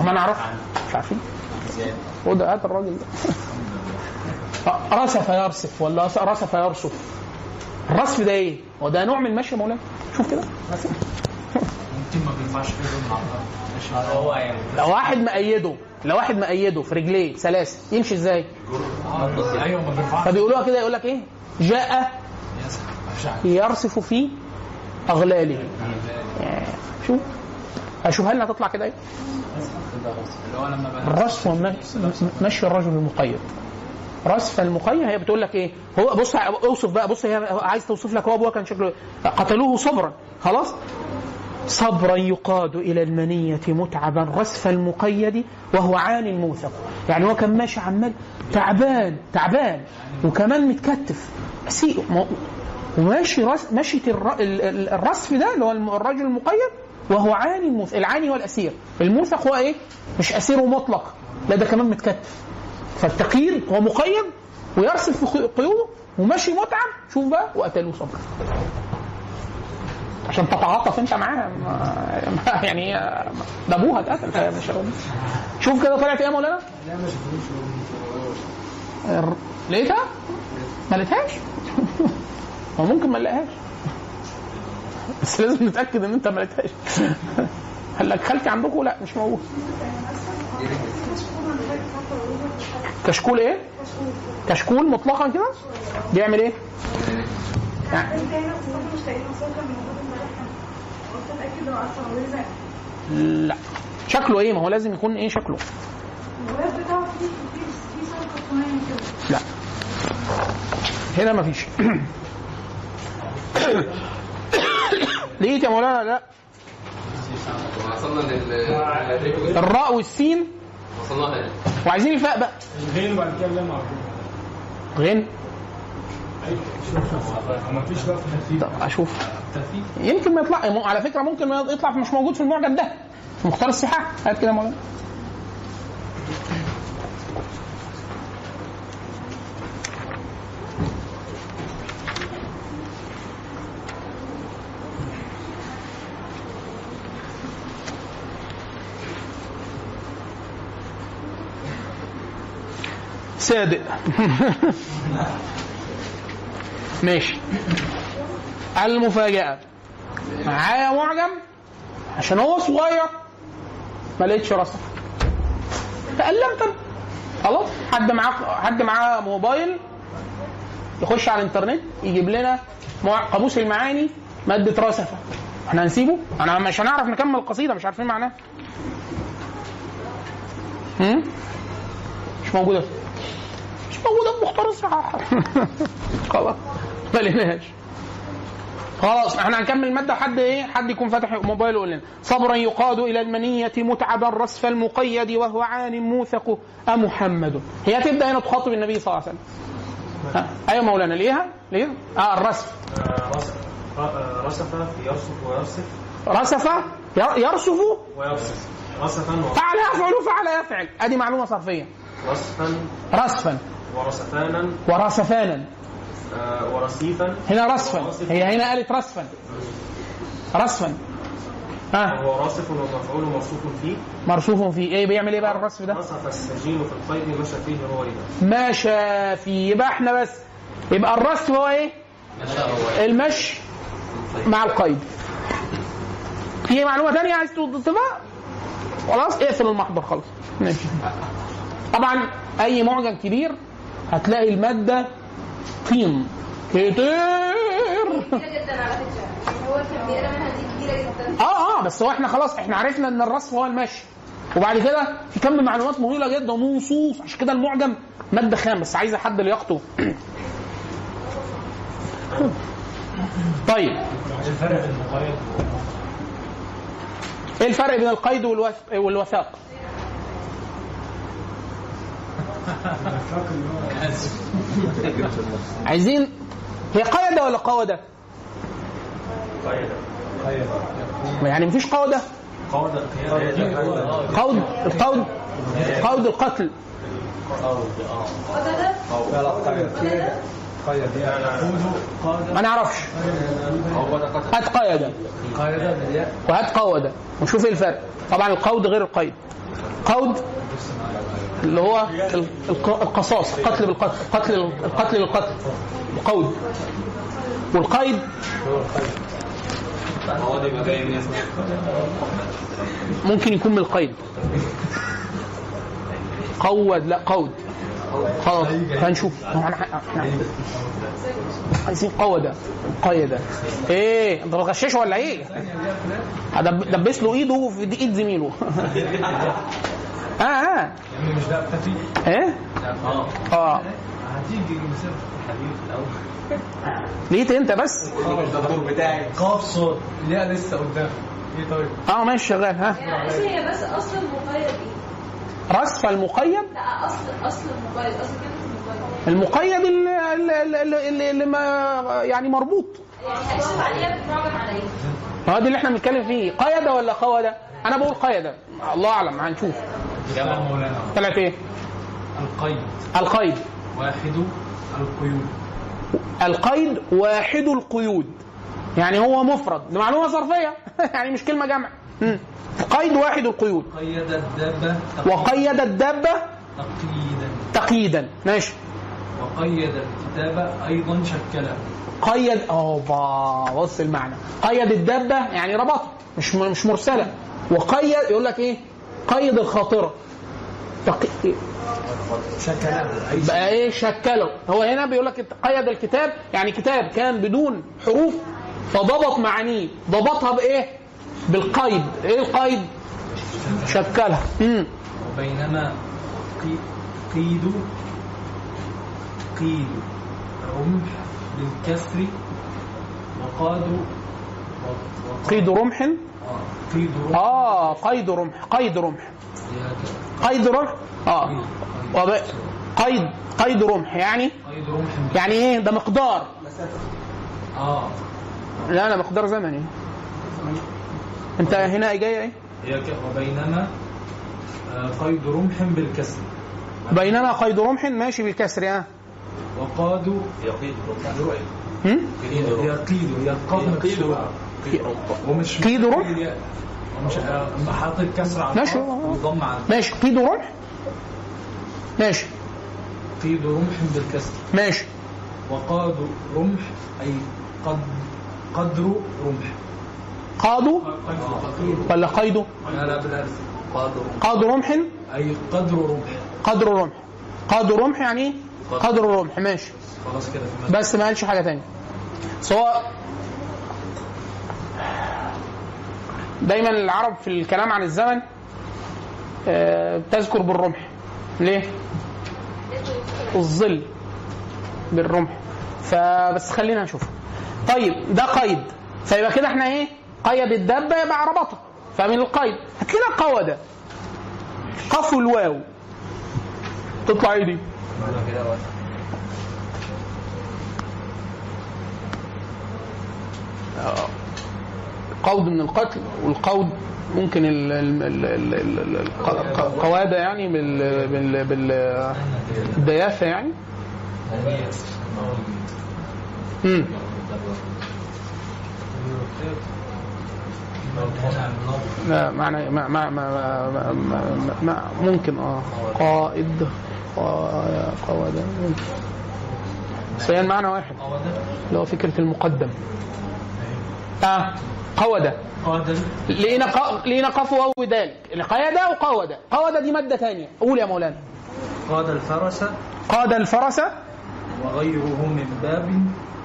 ما نعرف مش عارفين. خد هات الراجل ده. (laughs) رسف يرسف ولا رسف يرسف الرسف ده إيه؟ هو ده نوع من المشي يا مولانا؟ شوف كده. ما بينفعش هو لو واحد مأيده لو واحد مأيده في رجليه سلاسل يمشي إزاي؟ فبيقولوها كده يقول لك إيه؟ جاء يرسف في أغلاله. (laughs) شوف. اشوفها لنا تطلع كده إيه؟ والم- مشي الرجل المقيد. رسف المقيد هي بتقول لك إيه؟ هو بص أوصف بقى بص هي عايز توصف لك هو أبوها كان شكله؟ قتلوه صبرا. خلاص؟ صبرا يقاد إلى المنية متعبا رسف المقيد وهو عان موثق يعني هو كان ماشي عمال تعبان تعبان وكمان متكتف. سيء. ما- وماشي رس ال- الرسف ده اللي هو الرجل المقيد وهو عاني موثق العاني هو الأسير. الموثق هو إيه؟ مش أسير مطلق لا ده كمان متكتف. فالتقييد هو مقيد ويرسف في قيوده وماشي متعب شوف بقى وقتلوه صبرا. عشان تتعاطف أنت معاه. ما- (laughs) ما- يعني ده ابوها اتقتل فمش شوف كده طلعت إيه يا مولانا؟ لقيتها؟ ما لقيتهاش. (laughs) هو ممكن ما نلاقيهاش بس لازم نتأكد إن أنت ما لقيتهاش. (laughs) قال لك خالتي عندكم؟ لا مش موجود. كشكول إيه؟ كشكول مطلقا كده؟ بيعمل إيه؟ لا. شكله إيه؟ ما هو لازم يكون إيه شكله؟ لا. هنا مفيش (clears throat) لقيت يا مولانا لا. وصلنا لل الراء والسين. وعايزين الفاء بقى. الغين بعد كده اللام غين. الترتيب. طب أشوف. يمكن ما يطلع على فكرة ممكن ما يطلع مش موجود في المعجم ده. في مختار الصحاح هات كده يا مولانا. صادق. ماشي. المفاجأة. معايا معجم؟ عشان هو صغير. ما لقيتش رصف تألمت. خلاص حد معاه حد معاه موبايل يخش على الإنترنت يجيب لنا قاموس المعاني مادة رصفة إحنا هنسيبه؟ أنا مش هنعرف نكمل القصيدة مش عارفين معناها؟ مش موجودة. مش موجودة في مختار الصحاح (laughs) خلاص. ما لقيناش خلاص إحنا هنكمل المادة حد إيه؟ حد يكون فاتح موبايله يقول لنا. صبرا يقاد إلى المنية متعبا رسف المقيد وهو عان موثق أمحمد هي تبدأ هنا تخاطب النبي صلى الله عليه وسلم. ها. أيوه مولانا ليها؟ ليها؟ آه الرسف. رسف رسف يرسف ويرسف. رسف ير- يرسف؟ ويرسف. رسفا فعل يفعل فعل. يفعل أدي معلومة صرفية. ورسفا رسفا. ورسفانا. ورسفانا. آه، ورسيفا. هنا رسفا. هي هنا قالت رسفا. رسفا. ها وهو راسف ومفعول موصوف فيه. مرسوف فيه. إيه بيعمل إيه بقى الرسف ده؟ رسف السجين في القيد مشى فيه رويدا مشى فيه. يبقى إحنا بس. يبقى الرسف هو إيه؟ المشي مع القيد. في معلومة ثانية عايز تضيفها خلاص اقفل المحضر خلاص. ماشي. طبعا أي معجم كبير هتلاقي المادة طين. كتير. كبيرة جدا على فكرة. هو كان بيقرا منها دي كبيرة جدا. آه آه بس هو إحنا خلاص إحنا عرفنا إن الرسم هو المشي. وبعد كده في كم معلومات مهوله جدا ونصوص عشان كده المعجم مادة خام بس عايزة حد لياقته (coughs) طيب. الفرق بين المقيد إيه الفرق بين القيد والوث- والوثاق؟ (laughs) عايزين هي قيدة ولا قودة؟ يعني مفيش قودة قود قود القود قود القتل. ما نعرفش. هات قيد قيد بالياء وهات قود ونشوف إيه الفرق. طبعا القود غير القيد قود اللي هو ال- الق- القصاص قتل بالقتل قتل القتل للقتل. قود والقيد؟ ممكن يكون من القيد. قود لا قود. خلاص هنشوف عايزين قودة. قيدة. إيه انت بتغششه ولا إيه؟ هدب- دبس له إيده في إيد زميله. (laughs) آه آه. يعني مش ده إيه؟ آه. هتيجي مسافة الحديث الأول. لقيت انت بس؟ قاف صوت. لسه قدام. إيه طيب؟ آه ماشي شغال ها. معلش هي بس أصل المقيد إيه؟ رصف المقيد؟ لا اصل أصل المقيد. أصل كلمة المقيد. المقيد اللي, اللي, اللي, اللي ما يعني مربوط. يعني هنشوف عليها بتراجع على إيه؟ هو ده اللي إحنا بنتكلم فيه. قيد ولا قود أنا بقول قيد الله أعلم هنشوف. يا مولانا طلعت إيه؟ القيد. القيد. واحد القيود. القيد واحد القيود. يعني هو مفرد. دي معلومة ظرفيه (laughs) يعني مش كلمة جمع. قيد واحد القيود. قيد الدابة وقيد الدابه تقييدا. تقييدا. ماشي. وقيد الكتابة أيضا شكلا. قيد. أوبا. بص المعنى قيد الدابه يعني ربطها مش مش مرسلة. وقيد. يقول لك إيه؟ قيد الخاطرة. تق... بقى إيه؟ شكله. هو هنا بيقول لك قيد الكتاب يعني كتاب كان بدون حروف فضبط معانيه. ضبطها بإيه؟ بالقيد. إيه القيد؟ شكلها. امم وبينما قي- قيد قيد رمح بالكسر وقاد قيد رمح آه قيد رمح قيد رمح قيد رمح آه. قيد قيد رمح يعني؟ قيد رمح بال- يعني إيه؟ ده مقدار. آه لا لا مقدار زمني. أنت هنا جاية إيه؟ هي وبينما آه، قيد رمح بالكسر. بينما قيد رمح ماشي بالكسر آه. وقاد هم؟ هي قيد هي قاد مكسورة ومش قيد رمح؟ هي- ومش آه، حاطط كسر على ماشي. وضم على ماشي. قيد رمح ماشي. قيد رمح بالكسر. ماشي. وقاد رمح أي قد قدر رمح. قادوا ولا قيدوا لا لا بالألف قاد رمح. أي قدر رمح. قدر رمح. قاد رمح يعني إيه قدر رمح. ماشي. خلاص كده بس ما قالش حاجة تانية. سواء دايما العرب في الكلام عن الزمن آه، تذكر بالرمح. ليه؟ الظل بالرمح. فبس خلينا نشوف. طيب ده قيد. فيبقى كده إحنا إيه؟ قيد الدابه يبقى ربطها فمن القيد. هات لنا قودة. قف الواو. تطلع إيه دي؟ قود من القتل والقود ممكن ال- ال- ال- ال- ال- ال- الق- القواده يعني بال يعني؟ امم لا معنى ما ما ما ما, ما, ما, ممكن آه. قائد قا- قواد ممكن. بس هي المعنى واحد. اللي هو فكرة المقدم. آه. قودة. لقينا. لقينا قف واو ذلك. قيادة وقودة قودة. دي مادة ثانية. قول يا مولانا. قاد الفرس. قاد الفرس. وغيره من باب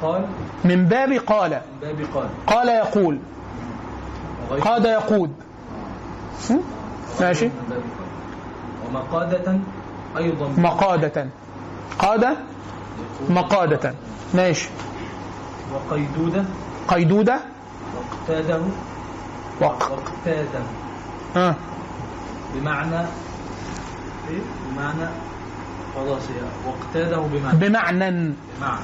قال. من باب قال. من باب قال. قال يقول. قاد يقود؟ ماشي. ومقادة أيضا. مقادة. قاد مقادة. ماشي. وقيدودة. قيدودة. واقتاده واقتاده آه. بمعنى إيه؟ بمعنى خلاص واقتاده بمعنى. بمعنى.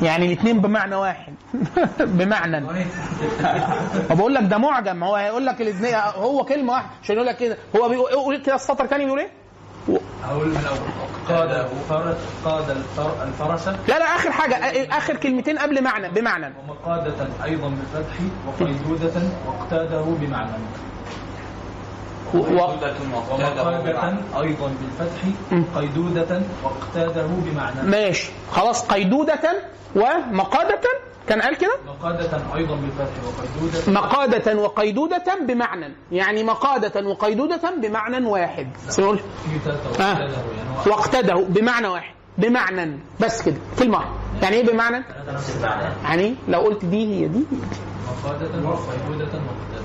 يعني الاثنين بمعنى واحد. (laughs) بمعنى. (laughs) بقول لك ده معجم. هو هيقول لك الاثنين هو كلمة واحدة. عشان يقول لك كده. هو بيقول يقول كده السطر الثاني بيقول إيه؟ من قاد قاد الفر- الفرس. لا لا آخر حاجة آخر كلمتين قبل معنى بمعنى. ومقادة أيضا بالفتح وقيدودة واقتاده بمعنى. ومقادة أيضا بالفتح قيدودة واقتاده بمعنى. ماشي. خلاص قيدودة ومقادة كان قال كده؟ مقادة أيضا بالفتح وقيدودة. مقادة وقيدودة بمعنى. يعني مقادة وقيدودة بمعنى واحد. سنقول آه. واقتاده يعني واقتده بمعنى واحد. بمعنى. بس كده. كلمة واحدة. يعني إيه بمعنى؟ يعني لو قلت دي هي دي. مقادة وقيدودة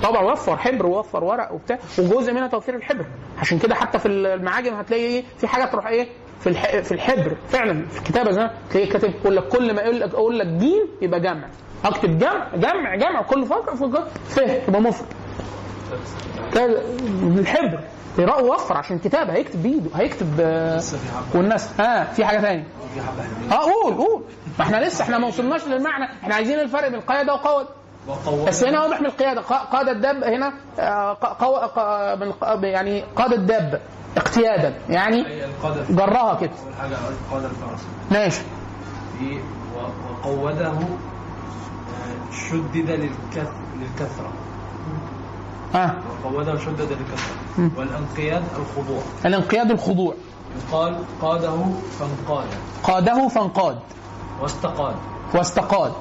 طبعا وفر حبر ووفر ورق وبتاع. وجزء منها توفير الحبر. عشان كده حتى في المعاجم هتلاقي إيه؟ في حاجة تروح إيه؟ في. في الحبر. فعلا في الكتابه زي تلاقيه كاتب يقول لك كل ما يقول لك أقول لك جيم يبقى جمع. أكتب جمع جمع جمع كل فقره فقره فه يبقى مفرد. الحبر. يقرأ وفر عشان كتابه هيكتب بإيده هيكتب آه، والناس. ها في حاجة ثانية آه قول قول. ما إحنا لسه إحنا ما وصلناش للمعنى. إحنا عايزين الفرق بين قياده وقود بس هنا واضح من القيادة. قا- قاد الدب هنا آه، قو... يعني قاد الدب اقتيادا. يعني جرها كده. ماشي. و- وقوده آه، شدد للكث للكثرة. ها وقوده شدد للكثرة. والانقياد الخضوع. الانقياد الخضوع. يقال قاده فانقاد. قاده فانقاد. واستقاد. واستقاد.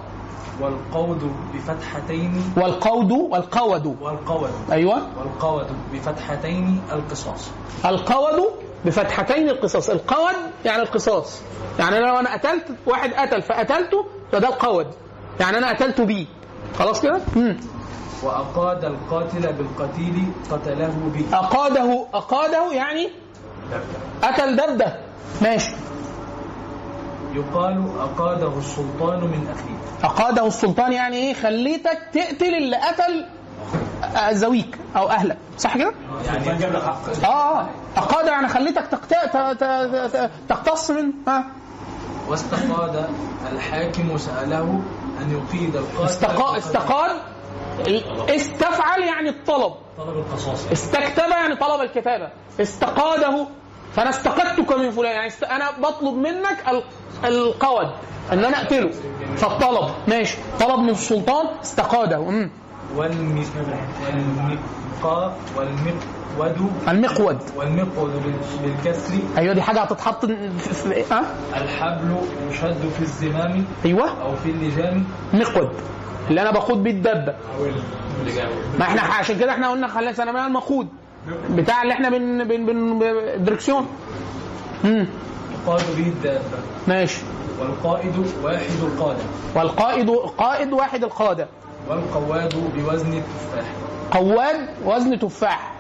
والقود بفتحتين والقود والقود. والقود. أيوه. والقود بفتحتين القصاص. القود بفتحتين القصاص. القود يعني القصاص. يعني لو أنا قتلت واحد قتل فقتلته فده القود. يعني أنا قتلت بيه. خلاص كده. وأقاد القاتل بالقتيل قتله به أقاده أقاده يعني قتل دبدة. ماشي. يقال أقاده السلطان من أخيه. أقاده السلطان يعني إيه؟ خليتك تقتل اللي قتل آه، زويك أو أهلك. صح كده؟ يعني آه آه. أقاد يعني خليتك تقت... ت... ت... ت... تقتص من ها واستقاد الحاكم سأله أن يقيد القاتل. استقا... استقاد استفعل يعني الطلب. طلب القصاص. استكتب يعني طلب الكتابة. استقاده فأنا استقدتك من فلان. يعني است... أنا بطلب منك ال... القود أن أنا أقتله. فالطلب. ماشي. طلب من السلطان استقاده. والمق والمقود المقود. والمقود بال- بالكسر أيوه دي حاجة هتتحط في ها؟ الحبل يشد في الزمام أيوه. أو في اللجام. مقود اللي أنا بقود بيه الدبه ما إحنا عشان كده إحنا قلنا خلينا سنه المقود. بتاع اللي إحنا بن بن بن دركسيون امم به الدابة ماشي. والقائد واحد القادة. والقائد قائد واحد القادة. والقواد بوزن التفاح. قواد وزن تفاح.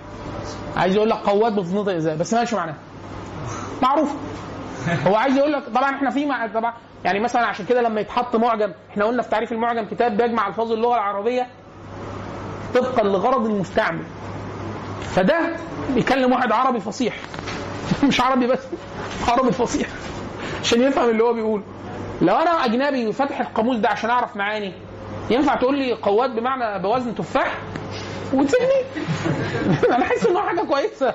عايز يقول لك قواد بتنطق إزاي؟ بس ماشي معناها معروف. هو عايز يقول لك طبعا إحنا في مع طبعا يعني مثلا عشان كده لما يتحط معجم إحنا قلنا في تعريف المعجم كتاب بيجمع الفاظ اللغة العربية طبقا لغرض المستعمل. فده بيكلم واحد عربي فصيح. مش عربي بس عربي فصيح. عشان يفهم اللي هو بيقوله. لو أنا أجنبي وفاتح القاموس ده عشان أعرف معاني ينفع تقول لي قواد بمعنى بوزن تفاح؟ وتسيبني؟ (laughs) أنا حاسس انه حاجة كويسة. (laughs)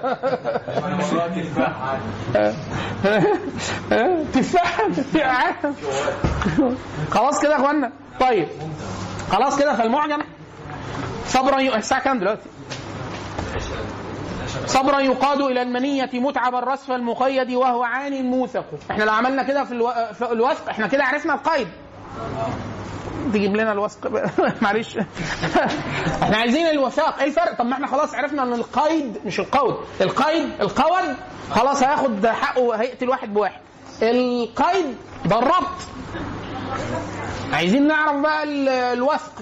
تفاحه تفاحه خلاص كده يا إخوانا. طيب. خلاص كده فالمعجم صبرا ي... الساعة كام دلوقتي؟ صبرا يقاد إلى المنية متعب الرسف المقيد وهو عان موثق. إحنا لو عملنا كده في, ألو... في الوثق إحنا كده عرفنا القيد تجيب لنا الوثق. (laughs) معلش. إحنا عايزين الوثاق. إيه الفرق؟ طب ما إحنا خلاص عرفنا إن القيد مش القود القيد القود خلاص هياخد حقه هيقتل واحد بواحد. القيد ده الربط عايزين نعرف بقى ال- الوثق.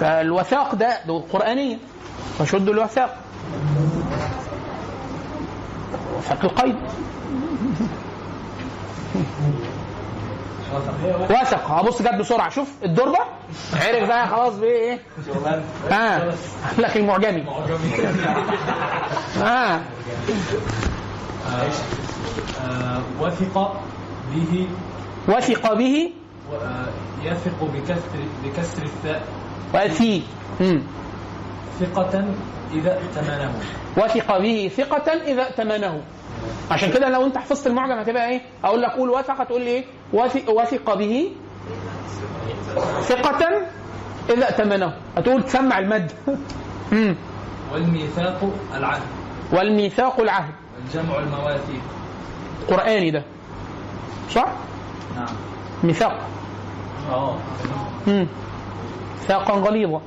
فالوثاق ده ده قرآنية. فشدوا الوثاق. وثاق القيد وثق هبص جت بسرعة. شوف الدربه عرف بقى خلاص بايه إيه. آه. لك المعجمي. آه. آه، وثق به. وثق به. يثق بكسر بكسر الثاء. مم. ثقة إذا ائتمنه وثق به ثقة إذا ائتمنه عشان كده لو أنت حفظت المعجم هتبقى إيه؟ أقول لك قول وثق تقول لي إيه؟ وثق, به ثقة إذا ائتمنه هتقول تسمع المد. (laughs) والميثاق العهد والميثاق العهد والجمع المواثيق قرآني ده صح؟ نعم ميثاق آه. ميثاقا غليظا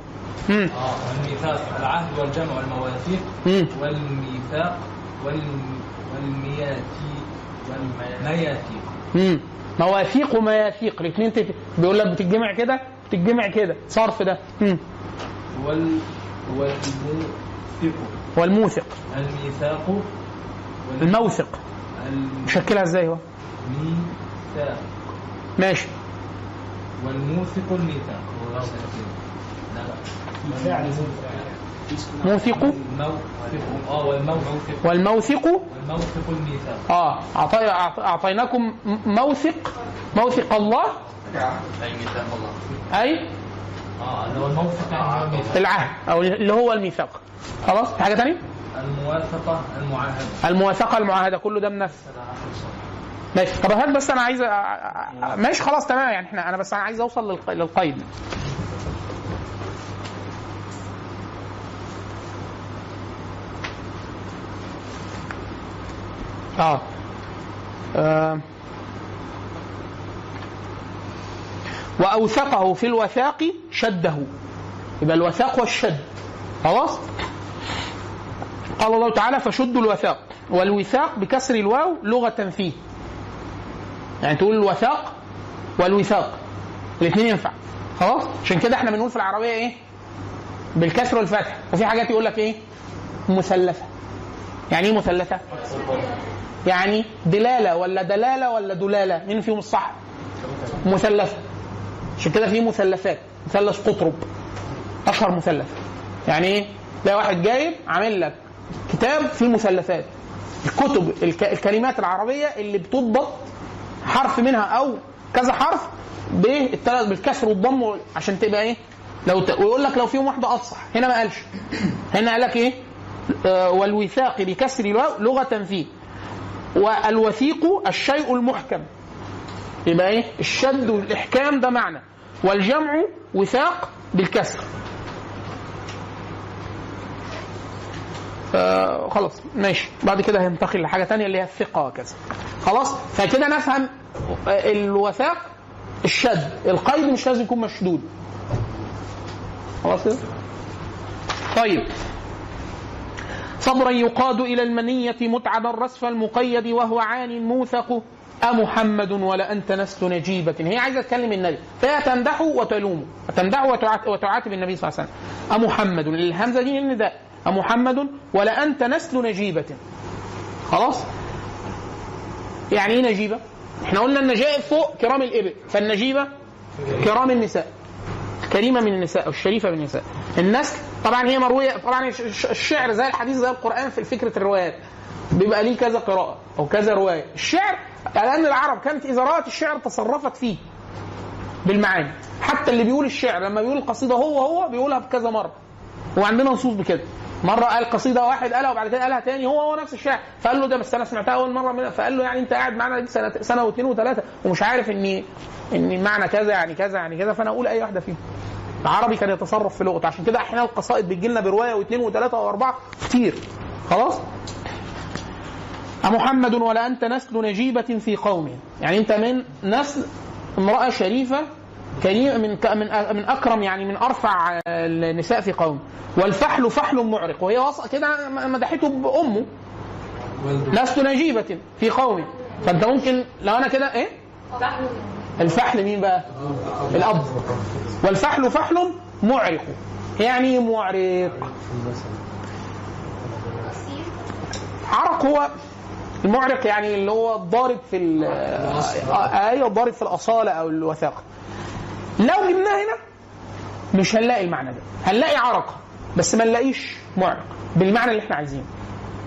مم. آه والميثاق العهد والجمع المواثيق مم. والميثاق والم... والمياثيق. مواثيق ومياثيق الاثنين تت... بيقول لك بتتجمع كده بتتجمع كده. صرف ده. مم. وال والموثق. والموثق. الميثاق. وال- الموثق. الميثاق شكلها إزاي هو؟ ماشي. والموثق الميثاق. موثق؟ الموثق والموثق؟ والموثق الميثاق آه أعطيناكم موثق. موثق الله؟ أي؟ ميثاق الله اي آه اللي هو الموثق العهد أو اللي هو الميثاق. خلاص في حاجة ثانية الموافقة المعاهدة. الموافقه المعاهدة كله ده من نفس. ماشي. طب هات بس أنا عايز ماشي خلاص تمام. يعني إحنا أنا بس أنا عايز أوصل للق- للقيد. آه, آه. وأوثقه في الوثاق شده. يبقى الوثاق والشد خلاص؟ قال الله تعالى فشدوا الوثاق. والوثاق بكسر الواو لغة فيه. يعني تقول الوثاق والوثاق. الاثنين ينفع. خلاص؟ عشان كده إحنا بنقول في العربية إيه؟ بالكسر والفتح. وفي حاجات يقول لك إيه؟ مثلثة. يعني إيه مثلثة؟ يعني دلالة ولا دلالة ولا دلالة. مين فيهم الصح؟ مثلثة. عشان كده في مثلثات. مثلث قطرب. أشهر مثلث يعني إيه؟ تلاقي واحد جايب عامل لك كتاب فيه مثلثات. الكتب الك... الكلمات العربية اللي بتضبط حرف منها أو كذا حرف بالتل- بالكسر والضم وال- عشان تبقى إيه؟ لو ت... ويقول لك لو فيهم واحدة أفصح. هنا ما قالش. هنا قال لك إيه؟ آه والوثاق بكسر الواو لغة فيه والوثيق الشيء المحكم. يبقى إيه؟ الشد والإحكام ده معنى. والجمع وثاق بالكسر. آه خلاص ماشي. بعد كده هينتقل لحاجة تانية اللي هي الثقة وكذا. خلاص؟ فكده نفهم آه، الوثاق الشد. القيد مش لازم يكون مشدود. خلاص كده؟ طيب. صبرا يقاد إلى المنية متعبا رسف المقيد وهو عان موثق. أمحمد ولا أنت نسل نجيبة. هي عايزة تكلم النبي. فهي تمدحه وتلومه تمدحه وتعات- وتعاتب النبي صلى الله عليه وسلم. أمحمد الهمزة دي النداء أمحمد ولا أنت نسل نجيبة. خلاص؟ يعني إيه نجيبة؟ إحنا قلنا النجائب فوق كرام الإبل فالنجيبة كرام النساء كريمة من النساء أو الشريفة من النساء. النسل طبعا هي مروية طبعا الش- الش- الشعر زي الحديث زي القرآن في فكرة الروايات. بيبقى ليه كذا قراءة أو كذا رواية. الشعر لأن العرب كانت إذا رأت الشعر تصرفت فيه بالمعاني. حتى اللي بيقول الشعر لما بيقول القصيدة هو هو بيقولها بكذا مرة. وعندنا نصوص بكده. مرة قال قصيدة واحد قالها وبعد كده قالها تاني هو هو نفس الشعر فقال له ده بس أنا سمعتها أول مرة من فقال له يعني أنت قاعد معانا دي سنة سنة واثنين وثلاثة ومش عارف إن إن معنى كذا يعني كذا يعني كذا فأنا أقول أي واحدة فيهم. العربي كان يتصرف في لغته. عشان كده أحيانا القصائد بتجي لنا برواية واثنين وثلاثه وأربعة كتير. خلاص؟ أمحمد ولا أنت نسل نجيبة في قومه يعني أنت من نسل امرأة شريفة كريم من من من أكرم يعني من أرفع النساء في قومه والفحل فحل معرق. وهي كده مدحته بأمه. لست نجيبة في قومي. فأنت ممكن لو أنا كده إيه؟ الفحل مين بقى؟ الأب. والفحل فحل معرق. يعني معرق. عرق هو المعرق يعني اللي هو الضارب في ال- آه، أيوه الضارب في الأصالة أو الوثاقة. لو جبناه هنا مش هنلاقي المعنى ده. هنلاقي عرق بس ما نلاقيش معرق بالمعنى اللي إحنا عايزينه.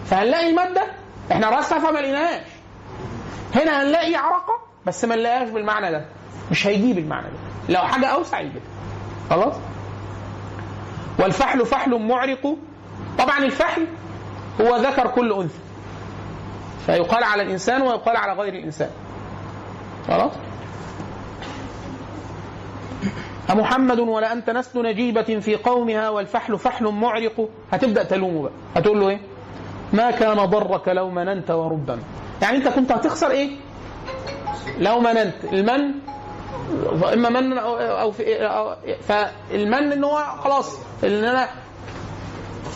فهنلاقي المادة إحنا راسها فما لقيناهاش. هنا هنلاقي عرقة بس ما نلاقيهاش بالمعنى ده. مش هيجيب المعنى ده. لو حاجة أوسع يجيبها. خلاص؟ والفحل فحل معرق. طبعا الفحل هو ذكر كل أنثى. فيقال على الإنسان ويقال على غير الإنسان. خلاص؟ أمحمد ولا أنت نسل نجيبة في قومها والفحل فحل معرق؟ هتبدأ تلومه بقى. هتقول له إيه؟ ما كان ضرك لو مننت وربما. يعني أنت كنت هتخسر إيه؟ لو مننت. المن؟ إما من أو في أو فالمن إن هو خلاص إن أنا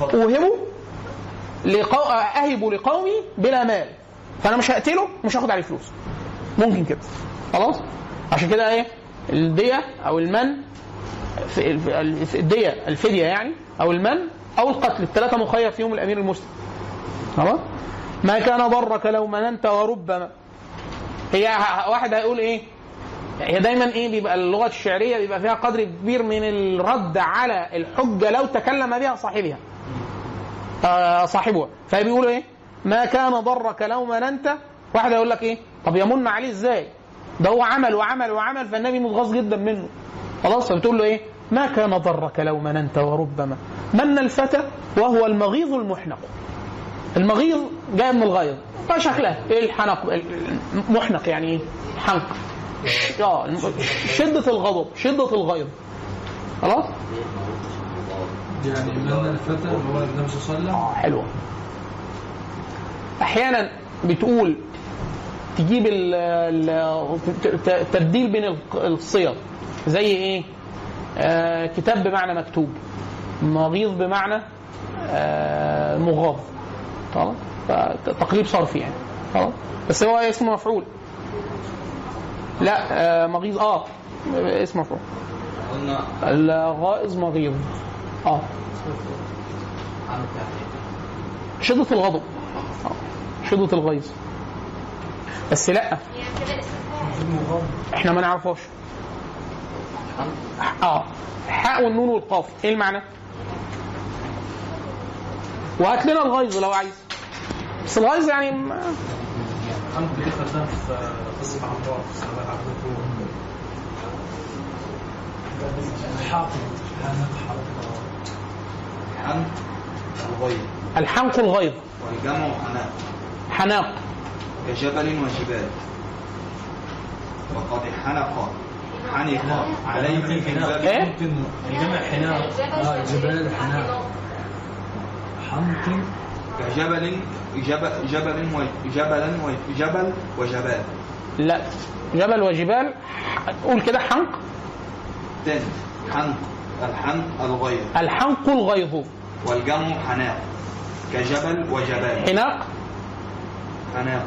اوهبه لقو... اهبه لقومي بلا مال. فأنا مش هقتله مش هاخد عليه فلوس. ممكن كده. خلاص؟ عشان كده إيه؟ الدية أو المن الدية الفدية يعني أو المن أو القتل الثلاثة مخير فيهم الأمير المسلم. خلاص؟ ما كان ضرك لو مننت وربما. هي واحد هيقول إيه؟ هي دايما إيه؟ بيبقى اللغة الشعرية بيبقى فيها قدر كبير من الرد على الحجة لو تكلم بها صاحبها. آه صاحبها. فبيقولوا إيه؟ ما كان ضرك لو مننت. واحد يقول لك إيه؟ طب يمن عليه إزاي؟ ده هو عمل وعمل وعمل فالنبي متغاظ جدا منه. خلاص فبتقول له إيه؟ ما كان ضرك لو مننت وربما. من الفتى؟ وهو المغيظ المحنق. المغيظ جاي من الغيظ. فشكله إيه الحنق؟ المحنق يعني إيه؟ حنق آه شدة الغضب شدة الغيظ. خلاص؟ يعني من الفتى هو النبي صلى الله عليه وسلم؟ حلوة. أحيانا بتقول تجيب التبديل بين الصيغ. زي إيه؟ آه كتاب بمعنى مكتوب. مغيظ بمعنى آه مغاض خلاص فتقليب صرفي يعني. خلاص بس هو اسمه مفعول. لا آه مغيظ آه اسم مفعول. الغائظ مغيظ. آه. شدة الغضب. شدة الغيظ. بس لا. إحنا ما نعرفهاش آه. الحاء والنون والقاف. إيه المعنى؟ وهات لنا الغيظ لو عايز. بس الغيظ يعني ما- حن الغيظ. الحنق الغيظ والجمع حناق حناق كجبل وجبال. وقد حنق حنق عليه من باب إيه؟ ممكن جمع حناق آه جبال الحناق حنق كجبل جبل جبل وجبلا وجبل وجبال. لا. جبل وجبال قول كده حنق تاني حنق الحنق الغيظ. الحنق الغيظ. والجمع حناق. كجبل وجبال. حناق. حناق.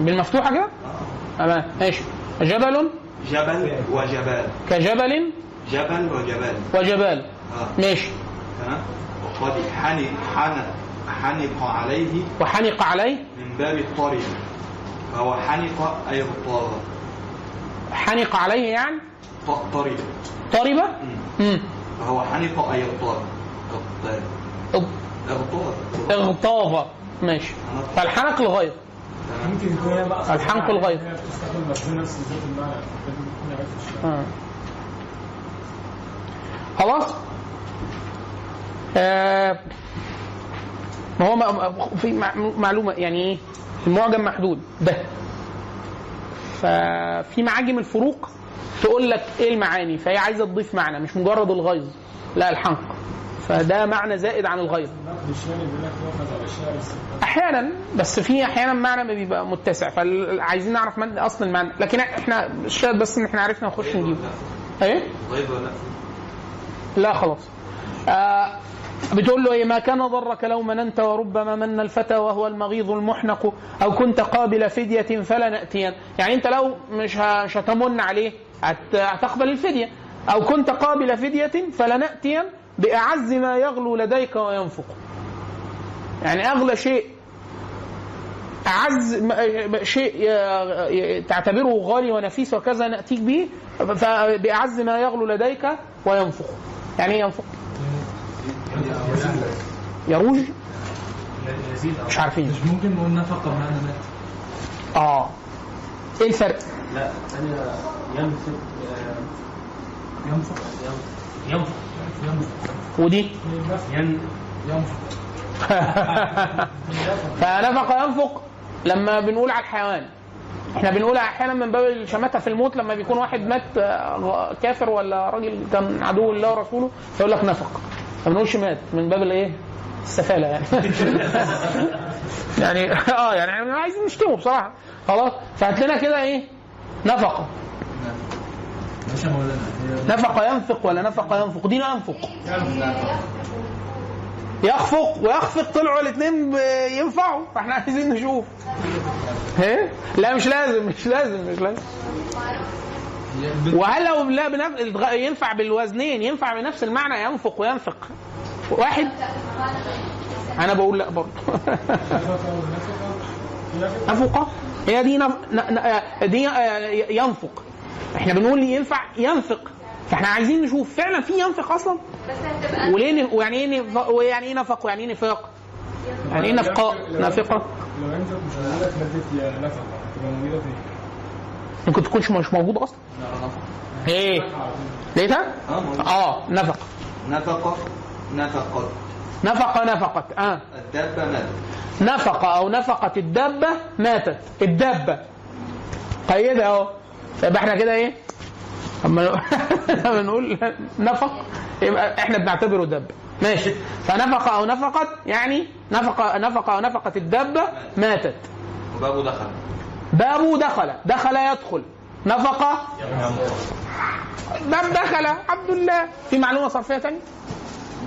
بالمفتوحة كده؟ آه. تمام. ماشي جبل؟ جبل وجبال. كجبل؟ جبل وجبال. وجبال. آه. ماشي تمام. وقد حنق حنق عليه وحنق عليه؟ من باب الطرب فهو حنق أي اغتاظ حنق عليه يعني؟ ط- طرب طربة مم. امم فهو حنق أي اغتاظ اغتاظ اغتاظ اغتاظ ماشي. فالحنق الغيظ تمام الحنق الغيظ. آه. خلاص؟ آه ما هو في مع- معلومة يعني إيه؟ المعجم محدود. ده. ففي معاجم الفروق تقول لك إيه المعاني فهي عايزة تضيف معنى مش مجرد الغيظ لا الحنق فده معنى زائد عن الغيظ. أحيانا بس في أحيانا معنى ما بيبقى متسع فعايزين نعرف من أصل المعنى. لكن إحنا الشاهد بس إن إحنا عرفنا نخش نجيب. إيه؟ لا خلاص. آه بتقول له إيه؟ ما كان ضرك لو مننت وربما من الفتى وهو المغيظ المحنق أو كنت قابل فدية فلا نأتين. يعني أنت لو مش مش هتمن عليه هت- هتقبل الفدية. أو كنت قابل فدية فلا نأتين بأعز ما يغلو لديك وينفق. يعني أغلى شيء أعز م- شيء تعتبره غالي ونفيس وكذا نأتيك به فباعز ما يغلو لديك وينفخ يعني إيه ينفخ يروج؟ مش عارفين. مش ممكن نقول نفقة بمعنى مات آه. إيه الفرق؟ لا ثانية ينفق ينفق ينفق. ودي؟ ين (laughs) فنفق ينفق لما بنقول على الحيوان. إحنا بنقول أحيانا من باب الشماتة في الموت لما بيكون واحد مات آه، كافر ولا راجل كان عدو الله ورسوله فيقول لك نفق. ما بنقولش مات من باب الايه؟ السفالة يعني. (laughs) يعني آه يعني عايزين نشتمه بصراحة. خلاص؟ فهات لنا كده إيه؟ نفقة ماشي يا مولانا هي نفق ينفق ولا نفق ينفق؟ دي ينفق. يخفق ويخفق طلعوا الاثنين ينفعوا فاحنا عايزين نشوف. إيه؟ لا مش لازم مش لازم مش لازم. وهل لو لا بنف... ينفع بالوزنين ينفع بنفس المعنى ينفق وينفق؟ واحد؟ أنا بقول لا برضه. (laughs) نفقة؟ هي دي نف... دي ينفق. إحنا بنقول ينفع ينفق. فاحنا عايزين نشوف فعلا في ينفق أصلا. بس هتبقى وليه ن- ويعني إيه نف- ويعني إيه نفق ويعني إيه نفاق؟ يعني إيه نفقاء؟ نافقه؟ لو أنت مش موجوده في مادة يا نفقة تبقى موجودة فين؟ ممكن تكونش مش موجودة أصلا. إيه؟ لقيتها؟ آه موجود. آه نفق. نفقة نفقت نفق نفقت آه. الدابة ماتت. نفق أو نفقت الدابة ماتت. الدابة. قيدها أهو؟ يبقى إحنا كده إيه؟ اما لما (laughs) نقول نفق يبقى إحنا بنعتبره دابه ماشي. فنفق أو نفقت يعني نفق نفق أو نفقت الدابه ماتت. وبابه دخل. بابه دخل. دخل يدخل. نفق. باب دخل. الحمد لله في معلومة صرفية ثانية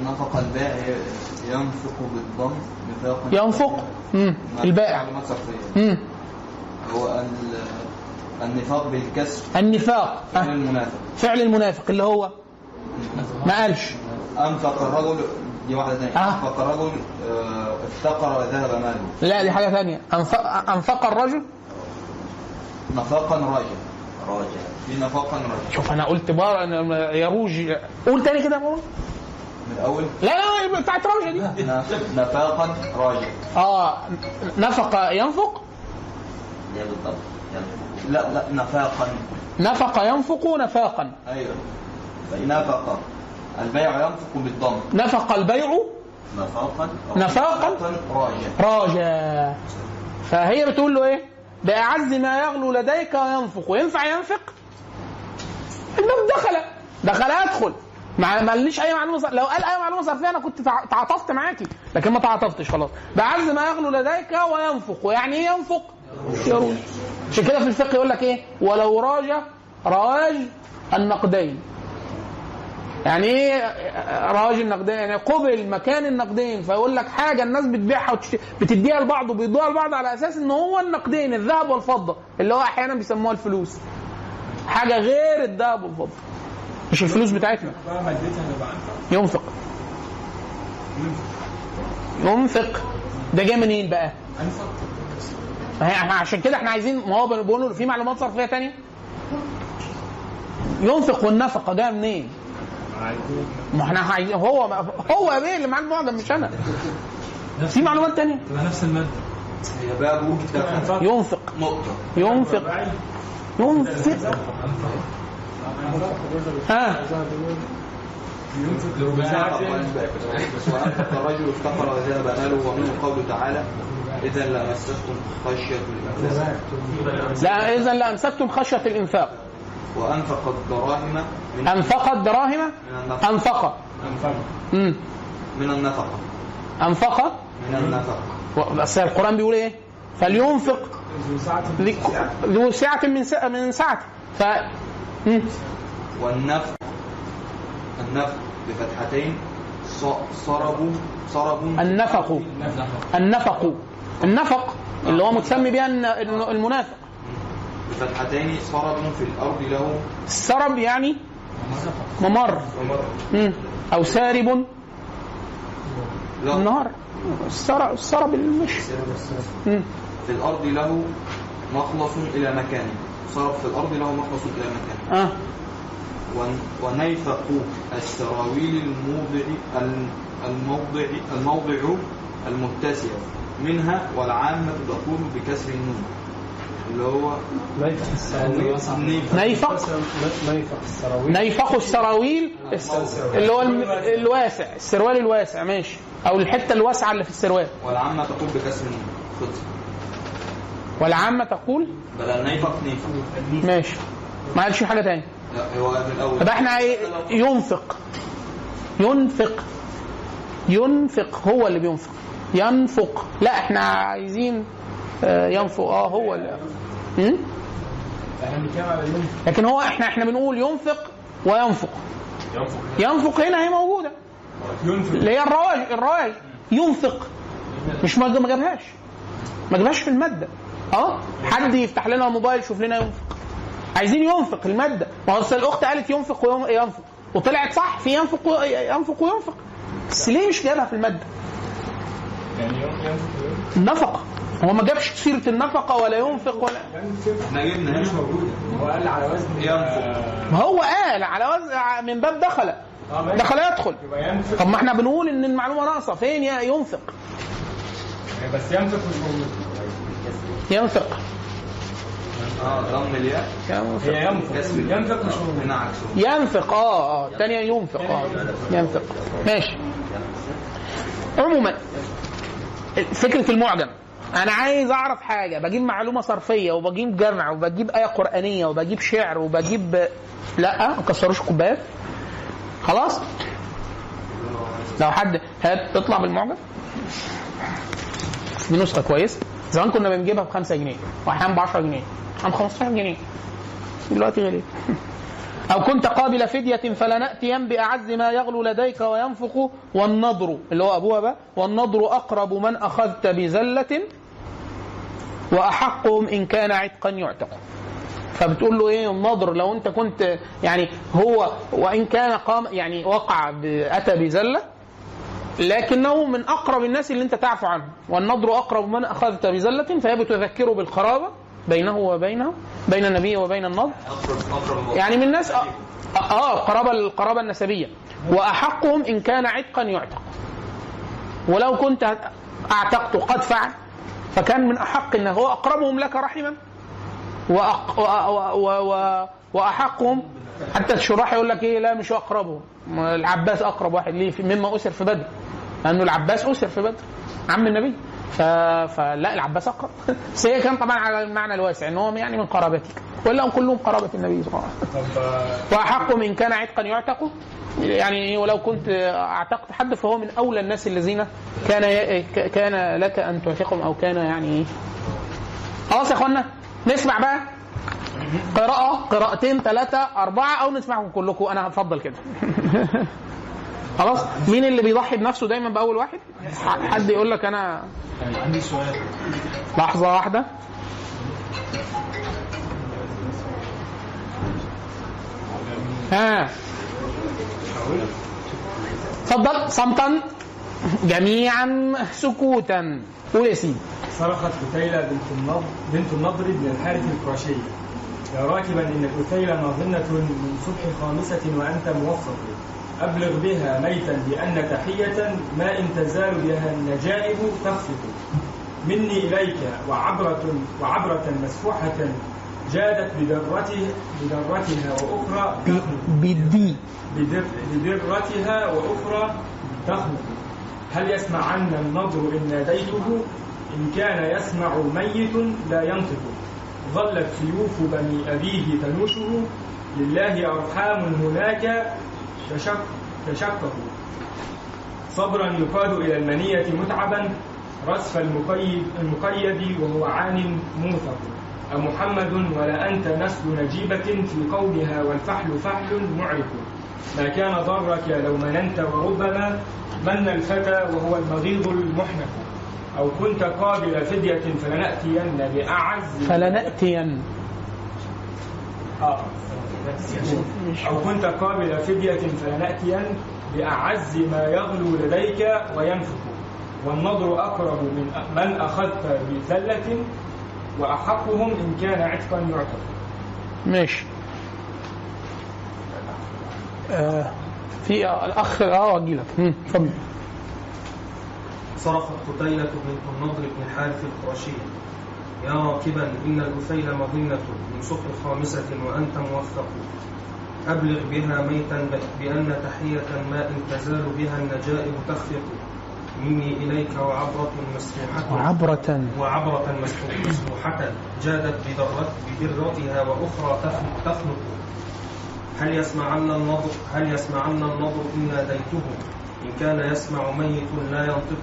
نفق البائع ينفق بالضم نفاقا ينفق. البائع معلومات صرفية. مم. هو ال- النفاق بالكسر النفاق. فعل أه. المنافق. فعل المنافق اللي هو ما قالش. أنفق الرجل دي واحدة ثانية آه. أنفق الرجل آه، افتقر وذهب ماله. لا دي حاجة ثانية انفق, أنفق الرجل؟ نفاقا راجع. راجع. في نفاقا راجع. شوف أنا قلت بار أنا يروج قول تاني كده. من الأول؟ لا لا بتاعت روجه دي. نف- نفاقا راجع. آه نفق ينفق؟ بالضبط لا لا نفاقا. نفق ينفق نفاقا. أيوه. نفق. البيع ينفق بالضم. نفق البيع نفاقا. نفاقا. راجع. راجع. فهي بتقول له إيه؟ بأعز ما يغلو لديك وينفق وينفع ينفق؟ الباب دخل. دخل يدخل ما ما قاليش أي معلومة. لو قال أي معلومة صرفيه أنا كنت تع- تعاطفت معاكي. لكن ما تعاطفتش خلاص. بأعز ما يغلو لديك وينفق. ويعني إيه ينفق؟ يروج عشان كده في الفقه يقول لك إيه؟ ولو راج رواج النقدين. يعني إيه؟ رواج النقدين؟ يعني قبل مكان النقدين. فيقول لك حاجة الناس بتبيعها. بتديها لبعض وبيدوها لبعض على أساس إن هو النقدين الذهب والفضة. اللي هو أحيانا بيسموها الفلوس. حاجة غير الذهب والفضة. مش الفلوس بتاعتنا. ينفق. ينفق. ده جاي منين بقى؟ انفع ما عشان كده إحنا عايزين ما هو بنقول في معلومات صرفية تانية؟ ينفق والنفقه جاية منين؟ ما إحنا عايزين هو هو يا بيه اللي معاه المعجم مش أنا. في معلومات تانية؟ تبقى نفس المادة. هي ينفق. نقطة. ينفق. ينفق. ها؟ لو نفق بس وأنفق الرجل افتقر وذهب ماله ومنه قوله تعالى إذا لمستكم خشية الإنفاق. لا اذا لامسكتم خشية الإنفاق. وأنفق الدراهم من النفقة. انفق انفع امم من النفقة. انفق من النفقة. بس القرآن بيقول إيه؟ فلينفق ذو سعة من سعة من سعته ف. والنفق النفق بفتحتين ص- صرب صرب النفق. النفق. النفق اللي هو متسمي بها المنافق. بفتحتين صرب في الأرض له. السرب يعني ممر. مم. أو سارب. النهار. السرب السرب. المشي. في الأرض له مخلص إلى مكانه صرب في الأرض له مخلص إلى مكانه آه. ون- ونيفق السراويل الموضع الموضع الموضع المتسع. منها والعامة تقول بكسر النون. اللي هو نيفخ السراويل. نيفق نيفخ. السراويل. اللي هو الواسع السروال الواسع ماشي. أو الحتة الواسعة اللي في السروال. والعامة تقول بكسر الخبز والعامة تقول؟ بدل نيفق نيفق ماشي. ما قالش حاجة تاني. لا هو في الأول. يبقى إحنا إيه؟ ينفق. ينفق. ينفق هو اللي بينفق. ينفق. لا إحنا عايزين آه، ينفق. آه هو اللي لكن هو إحنا إحنا بنقول ينفق وينفق. ينفق هنا هي موجودة. اللي هي الرواج الرواج ينفق. مش ما جابهاش. ما جابهاش في المادة. آه؟ حد يفتح لنا الموبايل يشوف لنا ينفق. عايزين ينفق المادة. ما هو الأخت قالت ينفق وينفق. وطلعت صح في ينفق ينفق وينفق. بس ليه مش جابها في المادة؟ يعني يوم النفقه هو ما جابش سيرة النفقة ولا ينفق ولا إحنا جبنا مش موجودة. هو قال على وزن ينفق. ما هو قال على وزن من باب دخل. آه ماشي. دخل يدخل. طب ما إحنا بنقول إن المعلومة ناقصة. فين يا ينفق؟ بس ينفق مش موجود. ينفق. آه ضم الياء. ينفق. هي ينفق مش عكسه. ينفق. آه آه. الثانية ينفق. آه. ينفق. ماشي. عموما فكرة المعجم. أنا عايز أعرف حاجة. بجيب معلومة صرفية وبجيب جمع وبجيب آية قرآنية وبجيب شعر وبجيب لا ما كسروش كوبايات. خلاص؟ لو حد هات اطلع بالمعجم. دي نسخة كويسة. زمان كنا بنجيبها ب 5 جنيه. وأحيانا ب 10 جنيه. ب 15 جنيه. دلوقتي غليت. (laughs) أو كنت قابل فدية فلنأتين بأعز ما يغلو لديك وينفق والنضر اللي هو أبوها بقى والنضر أقرب من أخذت بزلة وأحقهم إن كان عتقا يعتق فبتقول له إيه النضر؟ لو أنت كنت يعني هو وإن كان قام يعني وقع أتى بزلة لكنه من أقرب الناس اللي أنت تعفو عنه والنضر أقرب من أخذت بزلة فهي بتذكره بالقرابه بينه وبينه بين النبي وبين النضر يعني من الناس آه, آه القرابه النسبية. وأحقهم إن كان عتقا يعتق. ولو كنت أعتقت قد فعل فكان من أحق إنه هو أقربهم لك رحما. وأق... و... و... و... وأحقهم. حتى الشراح يقول لك إيه لا مش أقربهم. العباس أقرب واحد ليه؟ مما أسر في بدر. لأنه العباس أسر في بدر. عم النبي. فلا العباس أقرب. (laughs) بس هي كان طبعا على المعنى الواسع إن هو يعني من قرابتك ولا هم كلهم قرابة النبي صلى الله عليه وسلم. آه، وأحق ان كان عتقا يعتق. يعني ولو كنت أعتقت حد فهو من أولى الناس الذين كان كان لك أن تعتقهم أو كان يعني خلاص يا اخوانا نسمع بقى. قراءة قراءتين ثلاثة أربعة أو نسمعكم كلكم. أنا هفضل كده. (laughs) خلاص. مين اللي بيضحي بنفسه دايما بأول واحد؟ حد يقول لك أنا. عندي سؤال. لحظة واحدة. ها. اتفضل. صمتا. جميعا سكوتا. قول يا سيدي. صرخت قتيلة بنت النضر بنت النضر بن الحارث القرشي. يا راكبا إن القتيلة ناظنة من صبح خامسة وأنت موفق. أبلغ بها ميتا بأن تحية ما إن تزال بها النجائب تخفق. مني إليك وعبرة وعبرة مسفوحة جادت بدرته بدرتها وأخرى تخنق بدي. بدر بدرتها وأخرى تخنق هل يسمعن النضر إن ناديته؟ إن كان يسمع ميت لا ينطق. ظلت سيوف بني أبيه تنوشه. لله أرحام هناك تشق تشقق صبرا يقاد إلى المنية متعبا رسف المقيد, المقيد وهو عان موثق. أمحمد ولا أنت نسل نجيبة في قومها والفحل فحل معرف ما كان ضرك لو مننت وربما من الفتى وهو المغيظ المحنك. أو كنت قابل فدية فلنأتين بأعز فلنأتين. آه. أو كنت قابل فدية فلنأتين بأعز ما يغلو لديك وينفق. والنضر أقرب من من أخذت بذلة وأحقهم إن كان عتقا يعتق. ماشي. آه في آه الأخ آه أجي لك اتفضل. صرخت قتيلة بنت النضر بن الحارث القرشي يا راكبا إن الأثيل مظنة من سطر خامسة وأنت موفق. أبلغ بها ميتا بأن تحية ما إن تزال بها النجائب تخفق. مني إليك وعبرة مسفوحة. وعبرة. وعبرة مسفوحة. جادت بدرت بدرتها وأخرى تخنق. هل يسمعن النظر هل يسمعن النظر إن ناديته؟ إن كان يسمع ميت لا ينطق.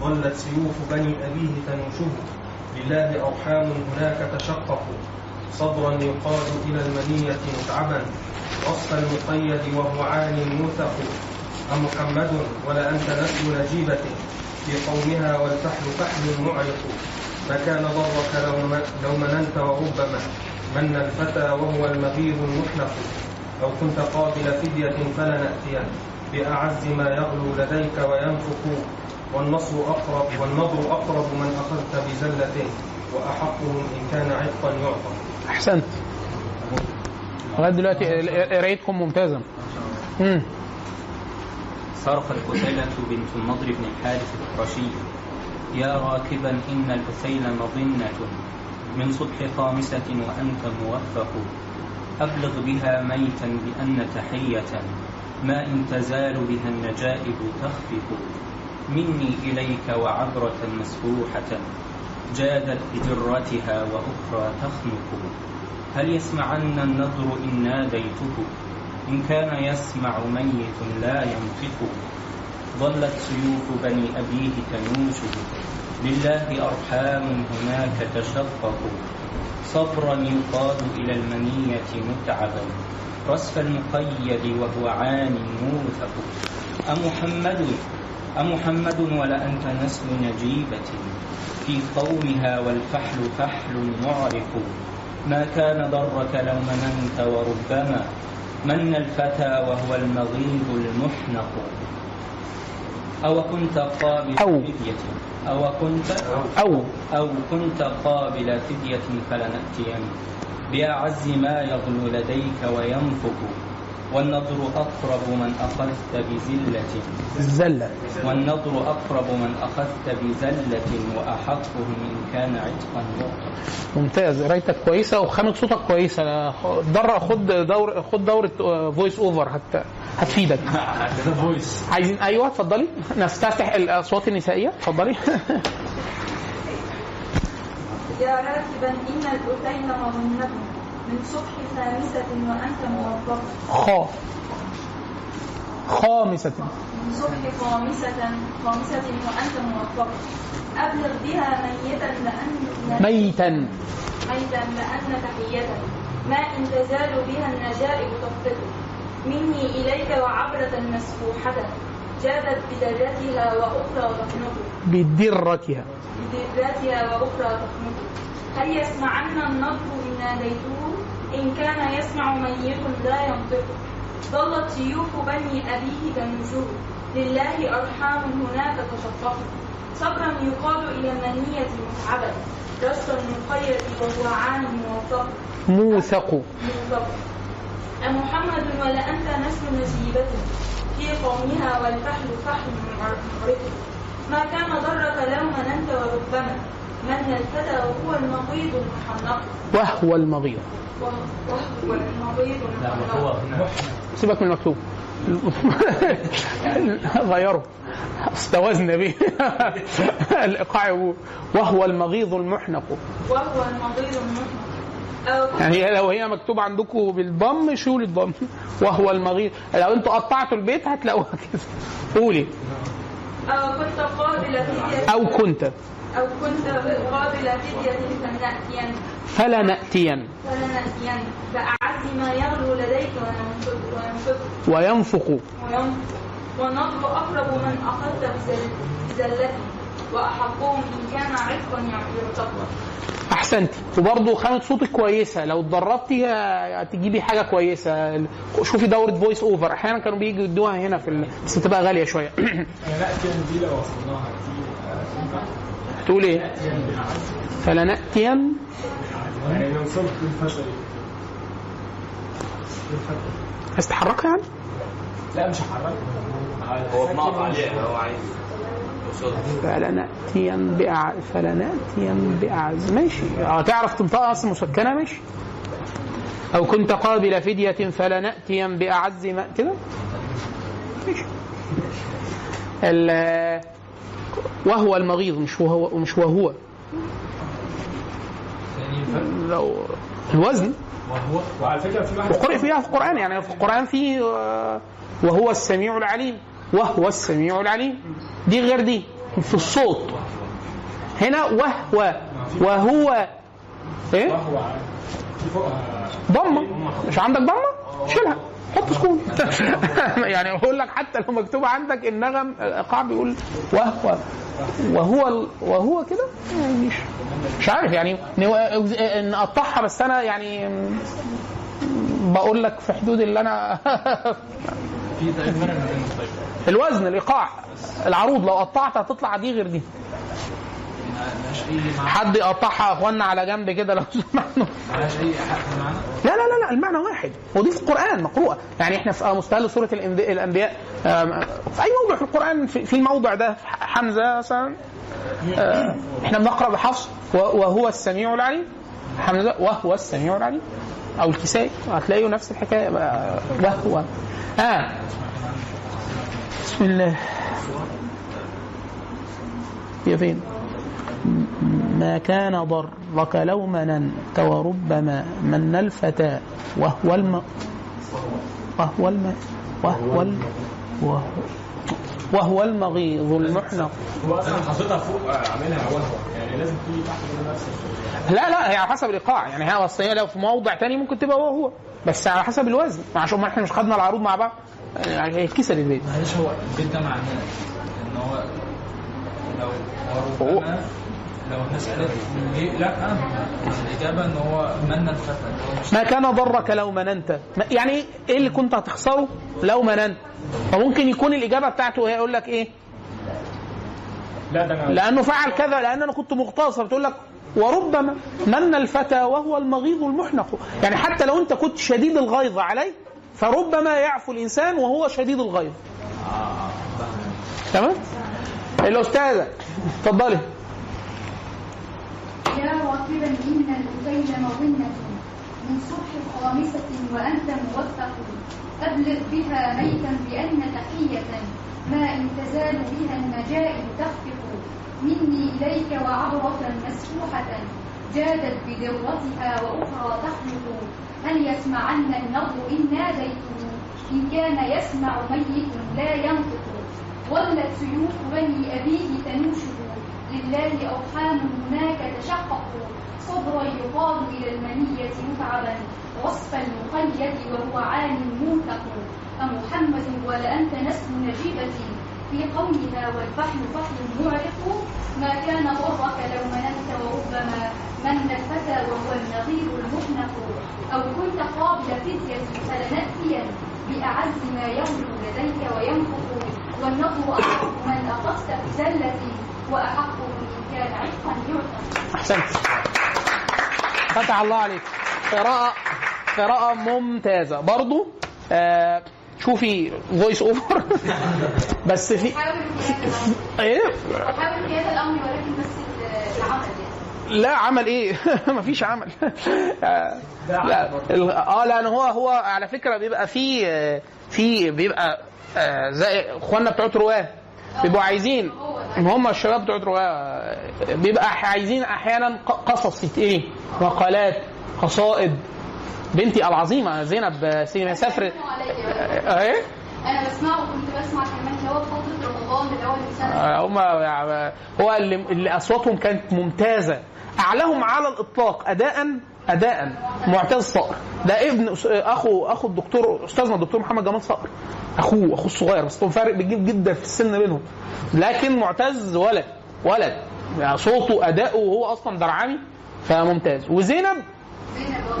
ظلت سيوف بني أبيه تنوشه. لله أرحام هناك تشقق. صبرا يقاد إلى المنية متعبا. وصف المقيد وهو عان موثق أمحمد ولا أنت نسل نجيبة. في قومها والفحل فحل معرق. ما كان ضرك لو, لو مننت وربما. من الفتى وهو المغير المحنق. أو كنت قابل فدية فلنأتين بأعز ما يغلو لديك وينفق. والنصر أقرب والنظر أقرب من أخذت بزلة وأحقهم إن كان عتقا يعطى أحسنت. لغاية دلوقتي قرايتكم ممتازه امم صرخ الأثيلة بنت النضر بن الحارث القرشي. يا راكبا إن الأثيل مظنة. من صبح خامسة وأنت موفق. أبلغ بها ميتا بأن تحية. ما إن تزال بها النجائب تخفق. مني إليك وعبرة مسفوحة جادت بدرتها وأخرى تخنق. هل يسمعن النضر إن ناديته؟ إن كان يسمع ميت لا ينطق. ظلت سيوف بني أبيه تنوشه لله أرحام هناك تشقق. صبرا يقاد إلى المنية متعبا. رسف المقيد وهو عان موثق. أمحمد أمحمد ولأنت نسل نجيبة في قومها والفحل فحل معرق ما كان ضرك لو مننت وربما من الفتى وهو المغيظ المحنق. أو كنت قابل أو. فدية أو كنت أو أو كنت قابل فدية فلنأتين. بأعز ما يغلو لديك وينفق والنضر أقرب من أخذت بزلة الزلة. والنضر أقرب من أخذت بزلة وأحقهم إن كان عتقا ممتاز. قرايتك كويسة وخامه صوتك كويسة. در خد دور خد دورة voice over هت هتفيدك. (laughs) voice عايزين أيوه اتفضلي. نفتتح الاصوات النسائية. اتفضلي. (laughs) يا راكبا إن الأثيل مظنة من صبح خامسة وأنت موفق. خا خامسة. من صبح خامسة خامسة وأنت موفق. أبلغ بها ميتا لأن ميتا. ميتا لأن تحية ما إن تزال بها النجائب تخطئ مني إليك وعبرة مسفوحة. جادت بدرتها وأخرى تخنق بدرتها. بدرتها وأخرى تخنق هل يسمعن النضر إن ناديته إن كان يسمع ميت لا ينطق. ظلت سيوف بني أبيه تنوشه لله أرحام هناك تشقق. صبرا يقاد إلى المنية متعبا رسا مقيد وهو موفق. موثق. موفق. أمحمد ولا أنت نسل نسيبة في قومها والفحل فحل معرف ما كان ضرك لو مننت وربما من الفتى وهو المقيض المحنق وهو المغيظ وهو هو المحنق سيبك من المكتوب. (laughs) غيره. استوزنا به. الإيقاع وهو المغيظ المحنق. وهو المقيض المحنق. أو يعني لو هي مكتوب عندكم بالضم شيلوا الضم. وهو المغيظ لو أنتوا قطعتوا البيت هتلاقوها كده. قولي. أو كنت قابل فدية أو كنت. أو كنت قابل فدية فلنأتين. فلنأتين. فلنأتين. بأعز ما يغلو لديك وينفق وينفق وينفق. والنضر أقرب من أخذت بزل- بزلته وأحقهم إن كان عتقا يعتق احسنتي وبرضه خامه صوتك كويسة. لو اتدربتي هتجيبي حاجة كويسة. شوفي دورة voice over أحيانا كانوا بييجوا يدوها هنا في ال... بس بتبقى غالية شوية. (clears throat) يعني نأتي دي لو وصلناها دي آه،؟ تقول إيه؟ فلنأتين يعني لو صرت عايز تحركها يعني؟ لا مش هحركها. هو بنقط عليها هو عايز. فلنأتين بأع... فلنأتين بأعز. ماشي. آه تعرف تنطقها أصلا مسكنه ماشي. أو كنت قابل فدية فلنأتين بأعز ما كده؟ ماشي. ال... وهو المغيظ مش وهو مش وهو. لو الوزن. وهو وعلى فكرة في واحد وقرئ فيها في القرآن يعني في القرآن في آه، وهو السميع العليم. وهو السميع العليم. دي غير دي في الصوت. هنا وهو وهو إيه؟ ضمة. مش عندك ضمة؟ شيلها. حط سكون. (laughs) يعني بقول لك حتى لو مكتوب عندك النغم الإيقاع بيقول وهو. وهو وهو كده؟ مش مش عارف يعني نقطعها بس أنا يعني بقول لك في حدود اللي أنا (laughs) الوزن الإيقاع. العروض لو قطعت هتطلع دي غير دي. أي حد يقطعها يا إخوانا على جنب كده لو (laughs) أي معنى لا لا لا لا المعنى واحد. ودي في القرآن مقروءة. يعني إحنا في مستهل سورة الأنبياء, الأنبياء آم، في أي موضع في القرآن في, الموضع ده؟ حمزة مثلا. آه، إحنا بنقرأ بحفص وهو السميع العليم. حمزة وهو السميع العليم. أو الكسائي هتلاقيه نفس الحكاية آه، وهو آه. بسم الله. هي فين؟ ما كان ضرك لو مننت وربما من الفتى وهو الم وهو الم وهو الم وهو, وهو المغيظ المحنق. هو أصلا حاططها فوق آه، عاملها وهو يعني لازم تيجي تحت كده نفس الشيء. لا لا هي على حسب الإيقاع. يعني هي أصل لو في موضع تاني ممكن تبقى هو هو. بس على حسب الوزن. عشان ما إحنا مش خدنا العروض مع بعض يعني هيتكسر البيت. معلش هو البيت ده معناه إن هو لو هو- لو الناس قالت ليه لا الإجابة إن هو من الفتى. ما كان ضرك لو مننت. يعني إيه اللي كنت هتخسره؟ لو مننت. فممكن يكون الإجابة بتاعته هي يقول لك إيه؟ لا ده لأنه فعل كذا لأن أنا كنت مغتصب. تقول لك وربما من الفتى وهو المغيظ المحنق. يعني حتى لو أنت كنت شديد الغيظ عليه فربما يعفو الإنسان وهو شديد الغيظ. تمام؟ الأستاذة اتفضلي. راكبا إن الأتيل مظنة من صبح خامسة وأنت موفق. أبلغ بها ميتا بأن تحية ما إن تزال بها النجائب تخفق. مني إليك وعبرة مسفوحة جادت بدرتها وأخرى تخلق. هل يسمعن النظر إن ناديته إن كان يسمع ميت لا ينطق. ولت سيوف بني أبيه تنوشه لله أرحام هناك تشققوا صبرا يقال إلى المنية متعبا وصف المقيد وهو عال موثق أمحمد ولأنت نسل نجيبتي. في قولها والفحل فحل معرق. ما كان ضرك لو مننت وربما من الفتى وهو النظير المحنق. أو كنت قابل فدية فلنأتين بأعز ما يغلو لديك وينفق والنظر أحق من أخذت بزلة وأحق إن كان عتقا يعتق أحسنت. فتح الله عليك. قراءة قراءة ممتازة. برضو آه شوفي voice over (laughs) بس في إيه؟ الأمر حاول قيادة الأمر ولكن بس العمل يعني. لا عمل إيه؟ (laughs) مفيش عمل. (laughs) آه، لا ال- آه لأن هو هو على فكرة بيبقى في آه، في بيبقى آه، زي إخواننا بتوع رواه بيبقوا عايزين. هم الشباب بتوع آه، بيبقى عايزين أحيانا قصص إيه مقالات قصائد. بنتي العظيمة زينب سيما سافر آه، إيه؟ أنا بسمعه وكنت بسمع كمان اللي هو في فترة رمضان اللي هو اللي سنة آه، هم هو اللي, اللي أصواتهم كانت ممتازة. أعلاهم على الإطلاق اداء أداء معتز صقر. ده ابن أخو أخو الدكتور أستاذنا الدكتور محمد جمال صقر. أخوه أخوه الصغير بس فارق كبير جدا في السن بينهم. لكن معتز ولد ولد. يعني صوته أداؤه وهو أصلا درعمي فممتاز. وزينب؟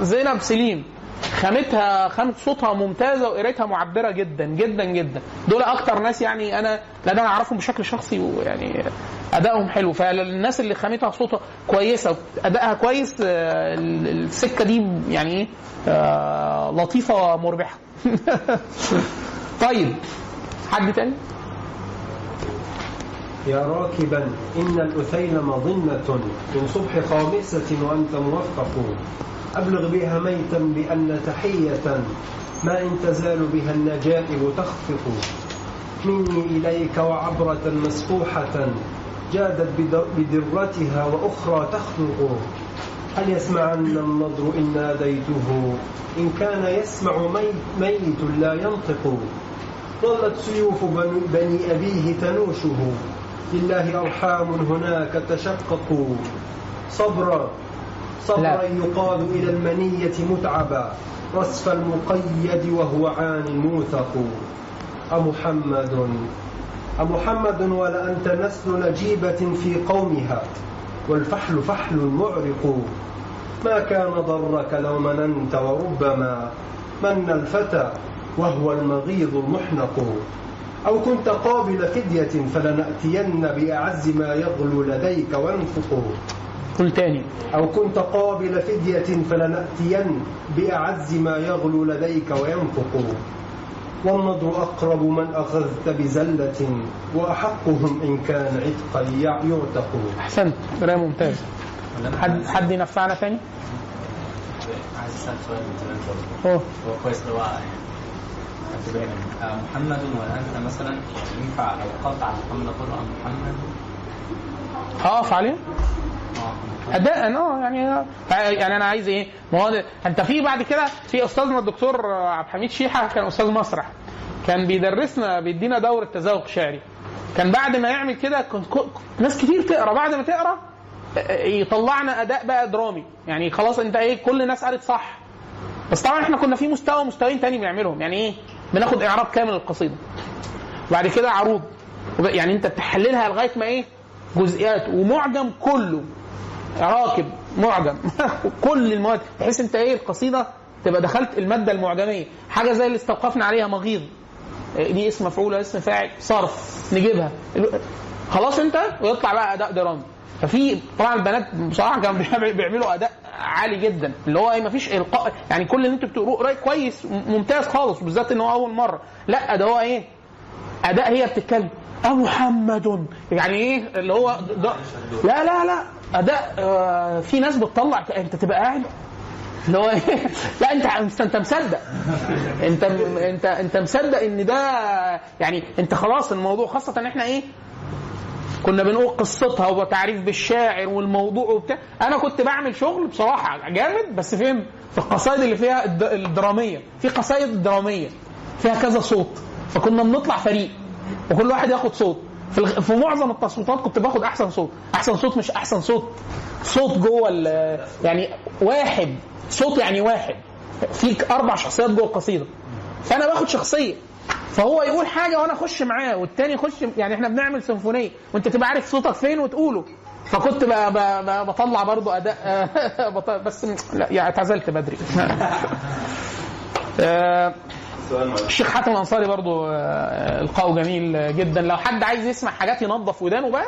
زينب سليم. خامتها خامة صوتها ممتازة وقرايتها معبرة جدا جدا جدا. دول أكتر ناس يعني أنا لأن أنا أعرفهم بشكل شخصي ويعني أدائهم حلو. فالناس اللي خامتها صوتها كويسة أدائها كويس آه، ال- السكة دي يعني إيه؟ آه، لطيفة ومربحة. (laughs) طيب حد تاني؟ يا راكبا إن الأثيل مظنة. من صبح خامسة وأنت موفق. أبلغ بها ميتا بأن تحية ما إن تزال بها النجائب تخفق. مني إليك وعبرة مسفوحة جادت بدر- بدرتها وأخرى تخلق هل يسمعن النضر إن ناديته؟ إن كان يسمع ميت, لا ينطق. ظلت سيوف بني, أبيه تنوشه. لله أرحام هناك تشققوا صبرا صبرا لا. يقاد إلى المنية متعبا رسف المقيد وهو عان موثق. أمحمد أمحمد ولأنت نسل نجيبة في قومها والفحل فحل معرق. ما كان ضرك لو مننت وربما من الفتى وهو المغيظ المحنق. أو كنت قابل فدية فلنأتين بأعز ما يغلو لديك وينفق قل تاني. أو كنت قابل فدية فلنأتين بأعز ما يغلو لديك وينفق. والنضر أقرب من أخذت بزلة وأحقهم إن كان عتقا يعتق. أحسنت. قرايه ممتاز. حد حد ينفعنا تاني؟ عايز أسأل سؤال من هو كويس اللي هو يعني. آه، محمد وانت مثلا ينفع لو قطع محمد له محمد؟ هقف عليه؟ أداء آه يعني يعني أنا عايز إيه؟ ما هو أنت في بعد كده في استاذنا الدكتور عبد الحميد شيحة كان أستاذ مسرح. كان بيدرسنا بيدينا دورة تذوق شعري. كان بعد ما يعمل كده كنت ناس كتير تقرأ. بعد ما تقرأ يطلعنا أداء بقى درامي. يعني خلاص أنت إيه كل الناس قالت صح. بس طبعا إحنا كنا في مستوى مستويين تاني بنعملهم. يعني إيه؟ بناخد إعراب كامل القصيدة. وبعد كده عروض. يعني أنت تحللها لغاية ما إيه؟ جزئيات. ومعجم كله. راكب معجم. (laughs) كل المواد. بحيث انت إيه القصيدة تبقى دخلت المادة المعجمية. حاجة زي اللي استوقفنا عليها مغيض دي اسم مفعول اسم فاعل صرف. نجيبها. خلاص انت ويطلع بقى أداء درامي. ففي طبعا البنات بصراحة كانوا (laughs) بيعمل- بيعملوا أداء عالي جدا. اللي هو إيه مفيش إلقاء. يعني كل اللي أنتوا بتقروه قرايه كويس ممتاز خالص. بالذات إن هو أول مرة. لا ده هو إيه أداء هي بتتكلم. محمد يعني إيه اللي هو ده لا لا لا. أداء آه في ناس بتطلع أنت تبقى قاعد. اللي هو (laughs) لا أنت أنت مصدق. أنت أنت أنت مصدق إن ده يعني أنت خلاص الموضوع خاصة إن إحنا إيه كنا بنقول قصتها وتعريف بالشاعر والموضوع وبتاع. أنا كنت بعمل شغل بصراحة جامد بس فين في القصائد اللي فيها الد- الدرامية. في قصائد درامية فيها كذا صوت. فكنا بنطلع فريق وكل واحد ياخد صوت. في. في معظم التصويتات كنت باخد أحسن صوت. أحسن صوت مش أحسن صوت. صوت جوه ال... يعني واحد. صوت يعني واحد. فيك أربع شخصيات جوه القصيدة. فأنا باخد شخصية. فهو يقول حاجة وأنا أخش معاه والتاني يخش يعني إحنا بنعمل سيمفونية. وأنت تبقى عارف صوتك فين وتقوله. فكنت ب... ب... ب... بطلع برضو أداء. (laughs) بس لا يعني اعتزلت بدري. (laughs) (laughs) آه، الشيخ حاتم الأنصاري برضو آه، القاءه جميل جدا. لو حد عايز يسمع حاجات ينظف ودانه بقى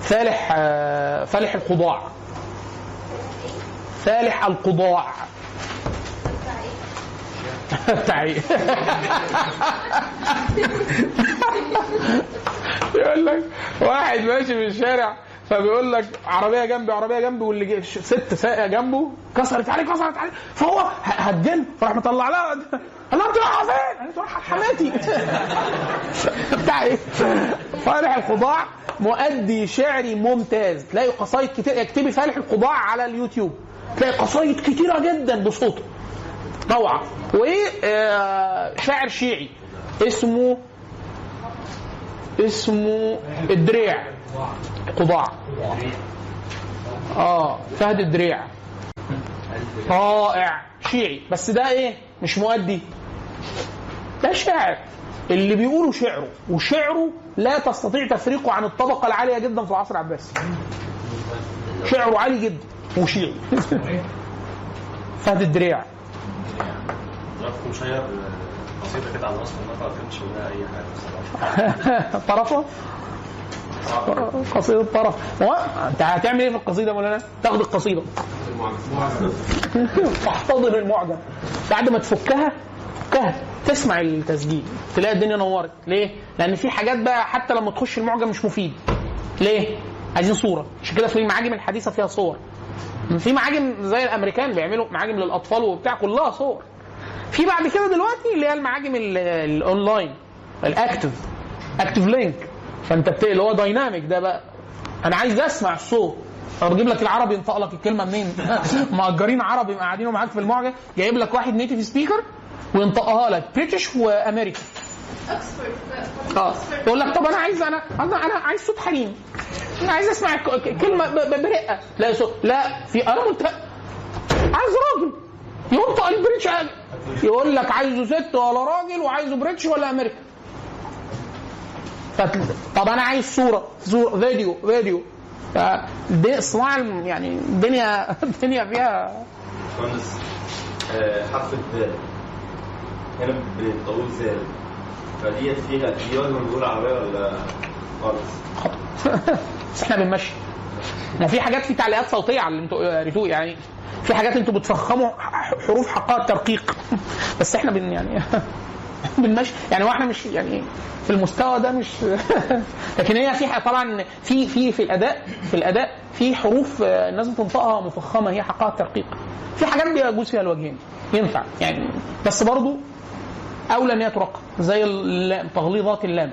فالح آه، فالح القضاع فالح القضاع. إيه؟ (laughs) يقول لك واحد ماشي في الشارع فبيقول لك عربية جنبي عربية جنبي واللي ست سايقه جنبه كسرت عليه كسرت عليه. فهو هتجن فراح مطلع لها. قال لها انت رايحه فين؟ قالت له رايحه حماتي. بتاع إيه؟ فالح الخضاع مؤدي شعري ممتاز. تلاقي قصايد كتير. اكتبي فالح الخضاع على اليوتيوب. تلاقي قصايد كتيرة جدا بصوته. روعة. وايه شاعر شيعي. اسمه اسمه الدريع. قضاع آه فهد الدريع. رائع. شيعي. بس ده إيه؟ مش مؤدي. ده شاعر. اللي بيقولوا شعره وشعره لا تستطيع تفريقه عن الطبقة العالية جدا في العصر العباسي شعره عالي جدا وشيعي فهد الدريع. قصيده كده على ما منها أي حاجة بصراحة. (laughs) طرفه؟ قصيدة طرف. هو أنت هتعمل إيه في القصيدة يا مولانا؟ تاخد القصيدة. (laughs) تحتضن المعجم. بعد ما تفكها فكها تسمع التسجيل. تلاقي الدنيا نورت. ليه؟ لأن في حاجات بقى حتى لما تخش المعجم مش مفيد. ليه؟ عايزين صورة. عشان كده في المعاجم الحديثة فيها صور. في معاجم زي الأمريكان بيعملوا معاجم للأطفال وبتاع كلها صور. في بعد كده دلوقتي اللي هي المعاجم ال- ال online ال active. active link. فأنت. اللي هو dynamic ده بقى. أنا عايز أسمع الصوت. فبجيب لك العربي ينطق لك الكلمة منين؟ (laughs) مأجرين عربي قاعدين معاك في المعجم. جايب لك واحد native speaker وينطقها لك. British و American اكسفورد آه. يقول لك طب أنا عايز أنا أنا أنا عايز صوت حريم. أنا عايز أسمع كلمة برقة. لا صوت لا في أنا قلت عايز راجل. ينطق ال British. يقول لك عايزه ست ولا راجل وعايزه British ولا أمريكا طب أنا عايز صورة. صوره فيديو فيديو. ف- دي صناعه الم- يعني الدنيا (laughs) الدنيا فيها آه، حرف الدال. هنا بنطول زال فديت فيها دي ولا بنقول عربية ولا خالص؟ (laughs) إحنا بنمشي. ما في حاجات في تعليقات صوتية على اللي أنتوا قريتوه يعني في حاجات أنتوا بتفخموا حروف حقها الترقيق. (laughs) بس إحنا بن يعني (laughs) بنمشي. يعني وإحنا مش يعني في المستوى ده مش لكن هي في طبعا في في في الاداء في الأداء في حروف آه، الناس بتنطقها مفخمة هي حقها الترقيق. في حاجات بيجوز فيها الوجهين. ينفع يعني. بس برضو اولى ان هي ترقق زي تغليظات اللام.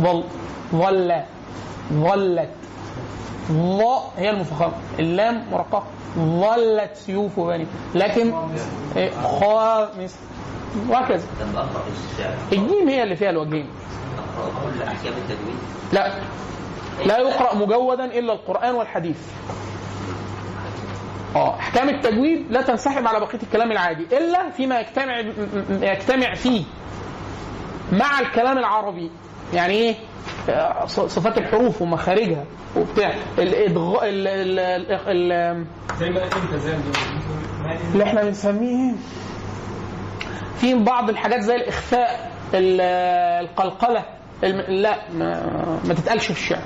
ظل ظل ظلت. ظ هي المفخمة. اللام مرققة. ظلت سيوف بني لكن إيه، خامس وهكذا. الجيم هي اللي فيها الوجهين. لا. لا يقرأ مجودا إلا القرآن والحديث. آه. احكام التجويد لا تنسحب على بقية الكلام العادي إلا فيما يجتمع يجتمع فيه مع الكلام العربي. يعني إيه؟ آه، صفات الحروف ومخارجها وبتاع. الادغاء ال- ال- ال- اللي إحنا بنسميه في بعض الحاجات زي الإخفاء ال- القلقلة الم... لا ما, ما تتقالش في الشعر.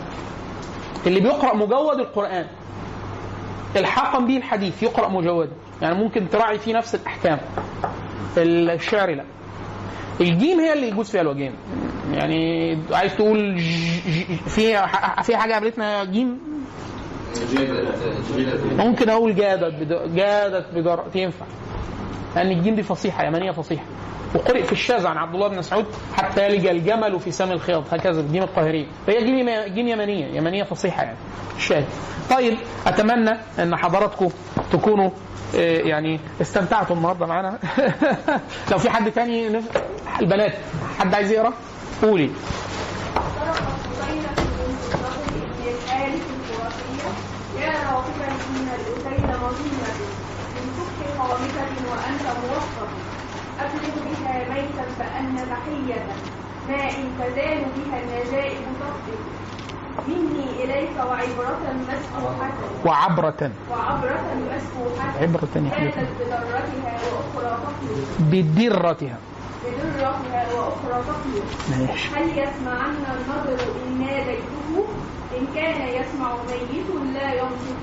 اللي بيقرأ مجود القرآن. الحاقا به الحديث يقرأ مجودا يعني ممكن تراعي فيه نفس الأحكام. الشعر لا. الجيم هي اللي يجوز فيها الوجهين. يعني عايز تقول. في في حاجة قابلتنا جيم؟ ممكن أقول جادت بد... جادت بدر تنفع. لأن الجيم دي فصيحة يمنية فصيحة. وقرئ في الشاذ عن عبد الله بن مسعود حتى يلج الجمل في سم الخياط هكذا الجيم القاهريه فهي جيم جيم يمنية يمنية فصيحة يعني. الشاذ طيب أتمنى أن حضراتكم تكونوا آه، يعني استمتعتوا النهارده معانا (laughs) لو في حد تاني البنات حد عايز يقرأ؟ قولي. وأنت موفق أبلغ بها ميتا فأن تحية ما إن تزال بها النجائب تطفئ مني إليك وعبرة مسفوحة وعبرة. وعبرة مسفوحة عبرة. كانت بدرتها وأخرى تخلق بدرتها بدرتها وأخرى تخلق ماشي. هل يسمعن النظر إن ناديته؟ إن كان يسمع ميت لا ينطق.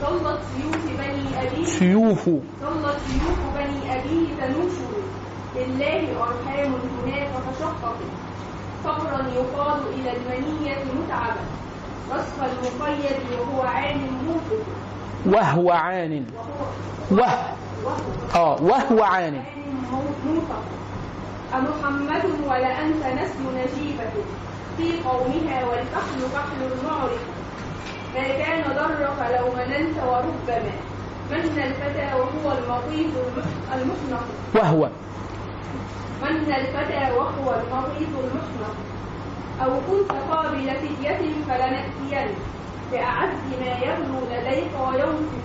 ظلت سيوف بني أبيه سيوف. ظلت سيوف أبيه تنوش لله أرحام هناك تشقق فقرا يقال إلى المنية متعبا. رصف المقيد وهو عالم موقف. وهو عان. وهو وه. وهو آه وهو عان. أمحمد ولأنت نسل نجيبة. في قومها والفحل فحل المعرف. ما كان ضرك لو مننت وربما. من الفتى وهو المطيف المح- المحنق وهو. من الفتى وهو المطيف المحنق أو كنت قابل فدية فلنأتين بأعز ما يغلو لديك وينفق.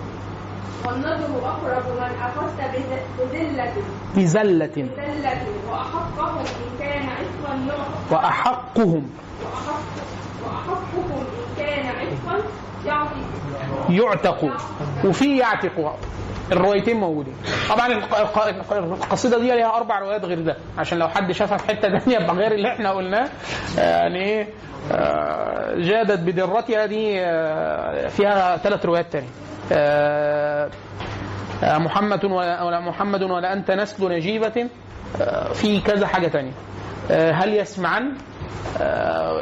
والنظر أقرب من أخذت بذ- بذلة. بزلة بذلة. وأحقهم إن كان عفوا يعطى وأحقهم. وأحق وأحقهم إن كان عفوا يعتق وفي يعتق. الروايتين موجودين. طبعا الق- الق- القصيدة دي ليها أربع روايات غير ده. عشان لو حد شافها في حتة ثانية يبقى غير اللي إحنا قلناه. يعني إيه؟ آه، جادت بدرتها دي آه، فيها ثلاث روايات تانية آه، محمد ولا محمد ولا أنت نسل نجيبة. في كذا حاجة تانية. هل يسمعن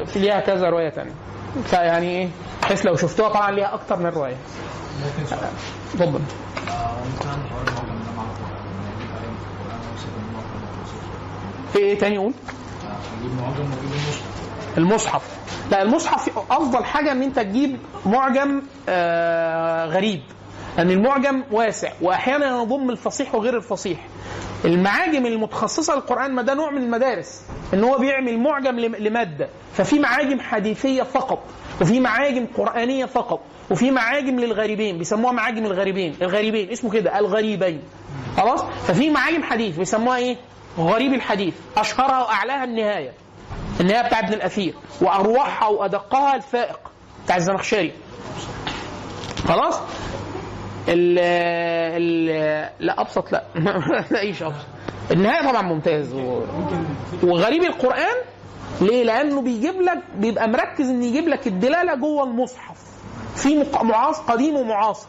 في ليها كذا رواية تانية. فيعني إيه؟ بحيث لو شفتوها طبعا ليها أكتر من رواية. يجيب آية في إيه تاني يقول؟ ونجيب المصحف. لا المصحف أفضل حاجة إن أنت تجيب معجم آه غريب. لأن المعجم واسع واحيانا يضم الفصيح وغير الفصيح. المعاجم المتخصصة للقرآن ما ده نوع من المدارس إن هو بيعمل معجم لم- لمادة ففي معاجم حديثية فقط وفي معاجم قرآنية فقط وفي معاجم للغريبين بيسموها معاجم الغريبين الغريبين اسمه كده الغريبين خلاص؟ ففي معاجم حديث بيسموها إيه؟ غريب الحديث أشهرها وأعلاها النهاية النهاية بتاع ابن الأثير وأروعها وأدقها الفائق بتاع الزمخشري خلاص؟ ال ال لا أبسط لا. (laughs) تلاقيش أبسط؟ النهاية طبعا ممتاز. و... وغريب القرآن ليه؟ لأنه بيجيب لك بيبقى مركز إن يجيب لك الدلالة جوه المصحف. في معاصر قديم ومعاصر.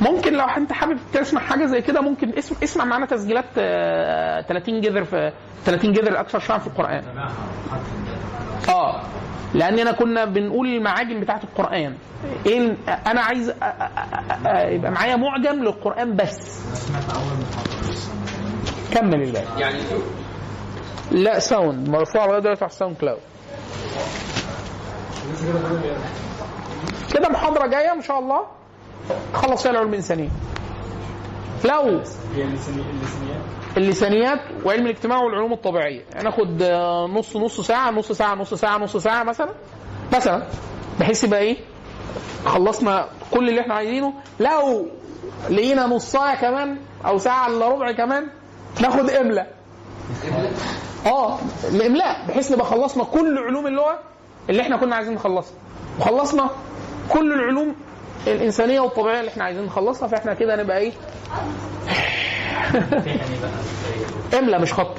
ممكن لو أنت حابب تسمع حاجة زي كده ممكن اسم اسمع معانا تسجيلات آه، 30 جذر في 30 جذر الاكثر شيوعا في القرآن. آه. لأننا كنا بنقول المعاجم بتاعه القرآن. إيه أنا عايز يبقى معايا معجم للقرآن بس. كمل الباقي. يعني لا sound مرفوع لغايه دلوقتي على ال SoundCloud كده محاضرة جاية إن شاء الله. خلص فيها العلوم الانسانيه لو اللسانيات. وعلم الاجتماع والعلوم الطبيعية. هناخد آه، نص نص ساعة نص ساعة نص ساعة نص ساعة مثلا. مثلا بحيث يبقى إيه؟ خلصنا كل اللي إحنا عايزينه. لو لقينا نص ساعة كمان أو ساعة إلا ربع كمان ناخد إملاء. آه الإملاء بحيث نبقى خلصنا كل علوم اللغة اللي إحنا كنا عايزين نخلصها. وخلصنا كل العلوم الإنسانية والطبيعية اللي إحنا عايزين نخلصها فإحنا كده نبقى إيه؟ (laughs) إملاء مش خط.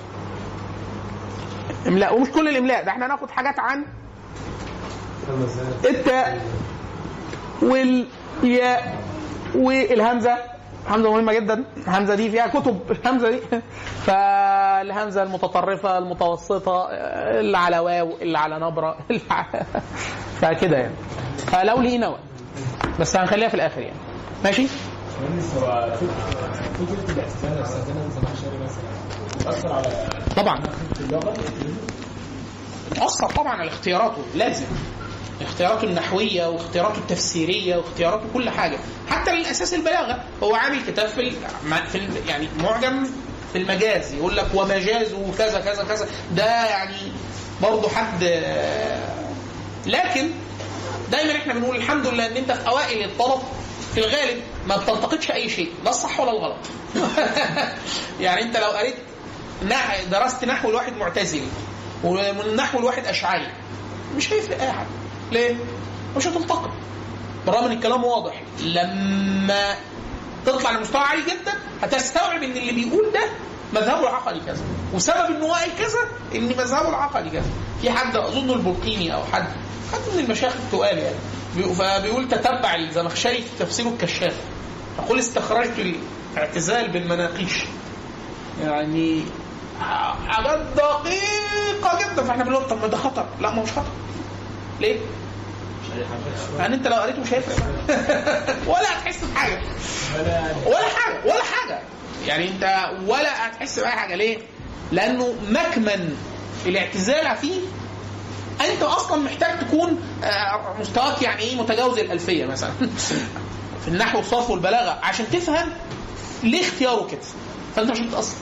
إملاء ومش كل الإملاء ده إحنا هناخد حاجات عن التاء والياء والهمزة. همزه مهمة جدا. الهمزة دي فيها كتب. الهمزة دي. (laughs) فالهمزة المتطرفة المتوسطة اللي على واو اللي على نبرة اللي على (laughs) فكده يعني. فلو لقينا وقت. بس هنخليها في الآخر يعني. ماشي؟ طبعا. أثر طبعا على اختياراته لازم. اختياراته النحوية واختياراته التفسيرية واختياراته كل حاجة. حتى للأساس البلاغة هو عامل كتاب في, في. يعني معجم في المجاز. يقول لك ومجازه كذا كذا كذا. ده يعني برضه حد لكن دايما إحنا بنقول الحمد لله إن أنت في أوائل الطلب في الغالب ما بتلتقطش أي شيء لا الصح ولا الغلط. (laughs) يعني أنت لو قريت درست نحو لواحد معتزلي ومن نحو لواحد أشعري مش هيفرق أي حاجة. ليه؟ مش هتلتقط. بالرغم إن الكلام واضح. لما تطلع لمستوى عالي جدا هتستوعب إن اللي بيقول ده مذهبه العقدي كذا. وسبب ان هو قال كذا إن مذهبه العقدي كذا. في حد أظن البلقيني أو حد حد من المشايخ التقال يعني. بي- فبيقول تتبع الزمخشري في تفسيره الكشاف. يقول استخرجت الاعتزال بالمناقيش. يعني حاجات دقيقة جدا. فإحنا بنقول طب ما ده خطر لا ما هوش خطر ليه؟ يعني أنت لو قريته مش هيفرق. (laughs) ولا هتحس بحاجة. ولا حاجة ولا حاجة. يعني انت ولا هتحس بأي حاجة. ليه؟ لأنه مكمن الاعتزال فيه. أنت أصلا محتاج تكون آه، مستواك يعني إيه؟ متجاوز الألفية مثلا. (laughs) في النحو والصرف والبلاغة. عشان تفهم ليه اختياره كده. فأنت مش هتتاثر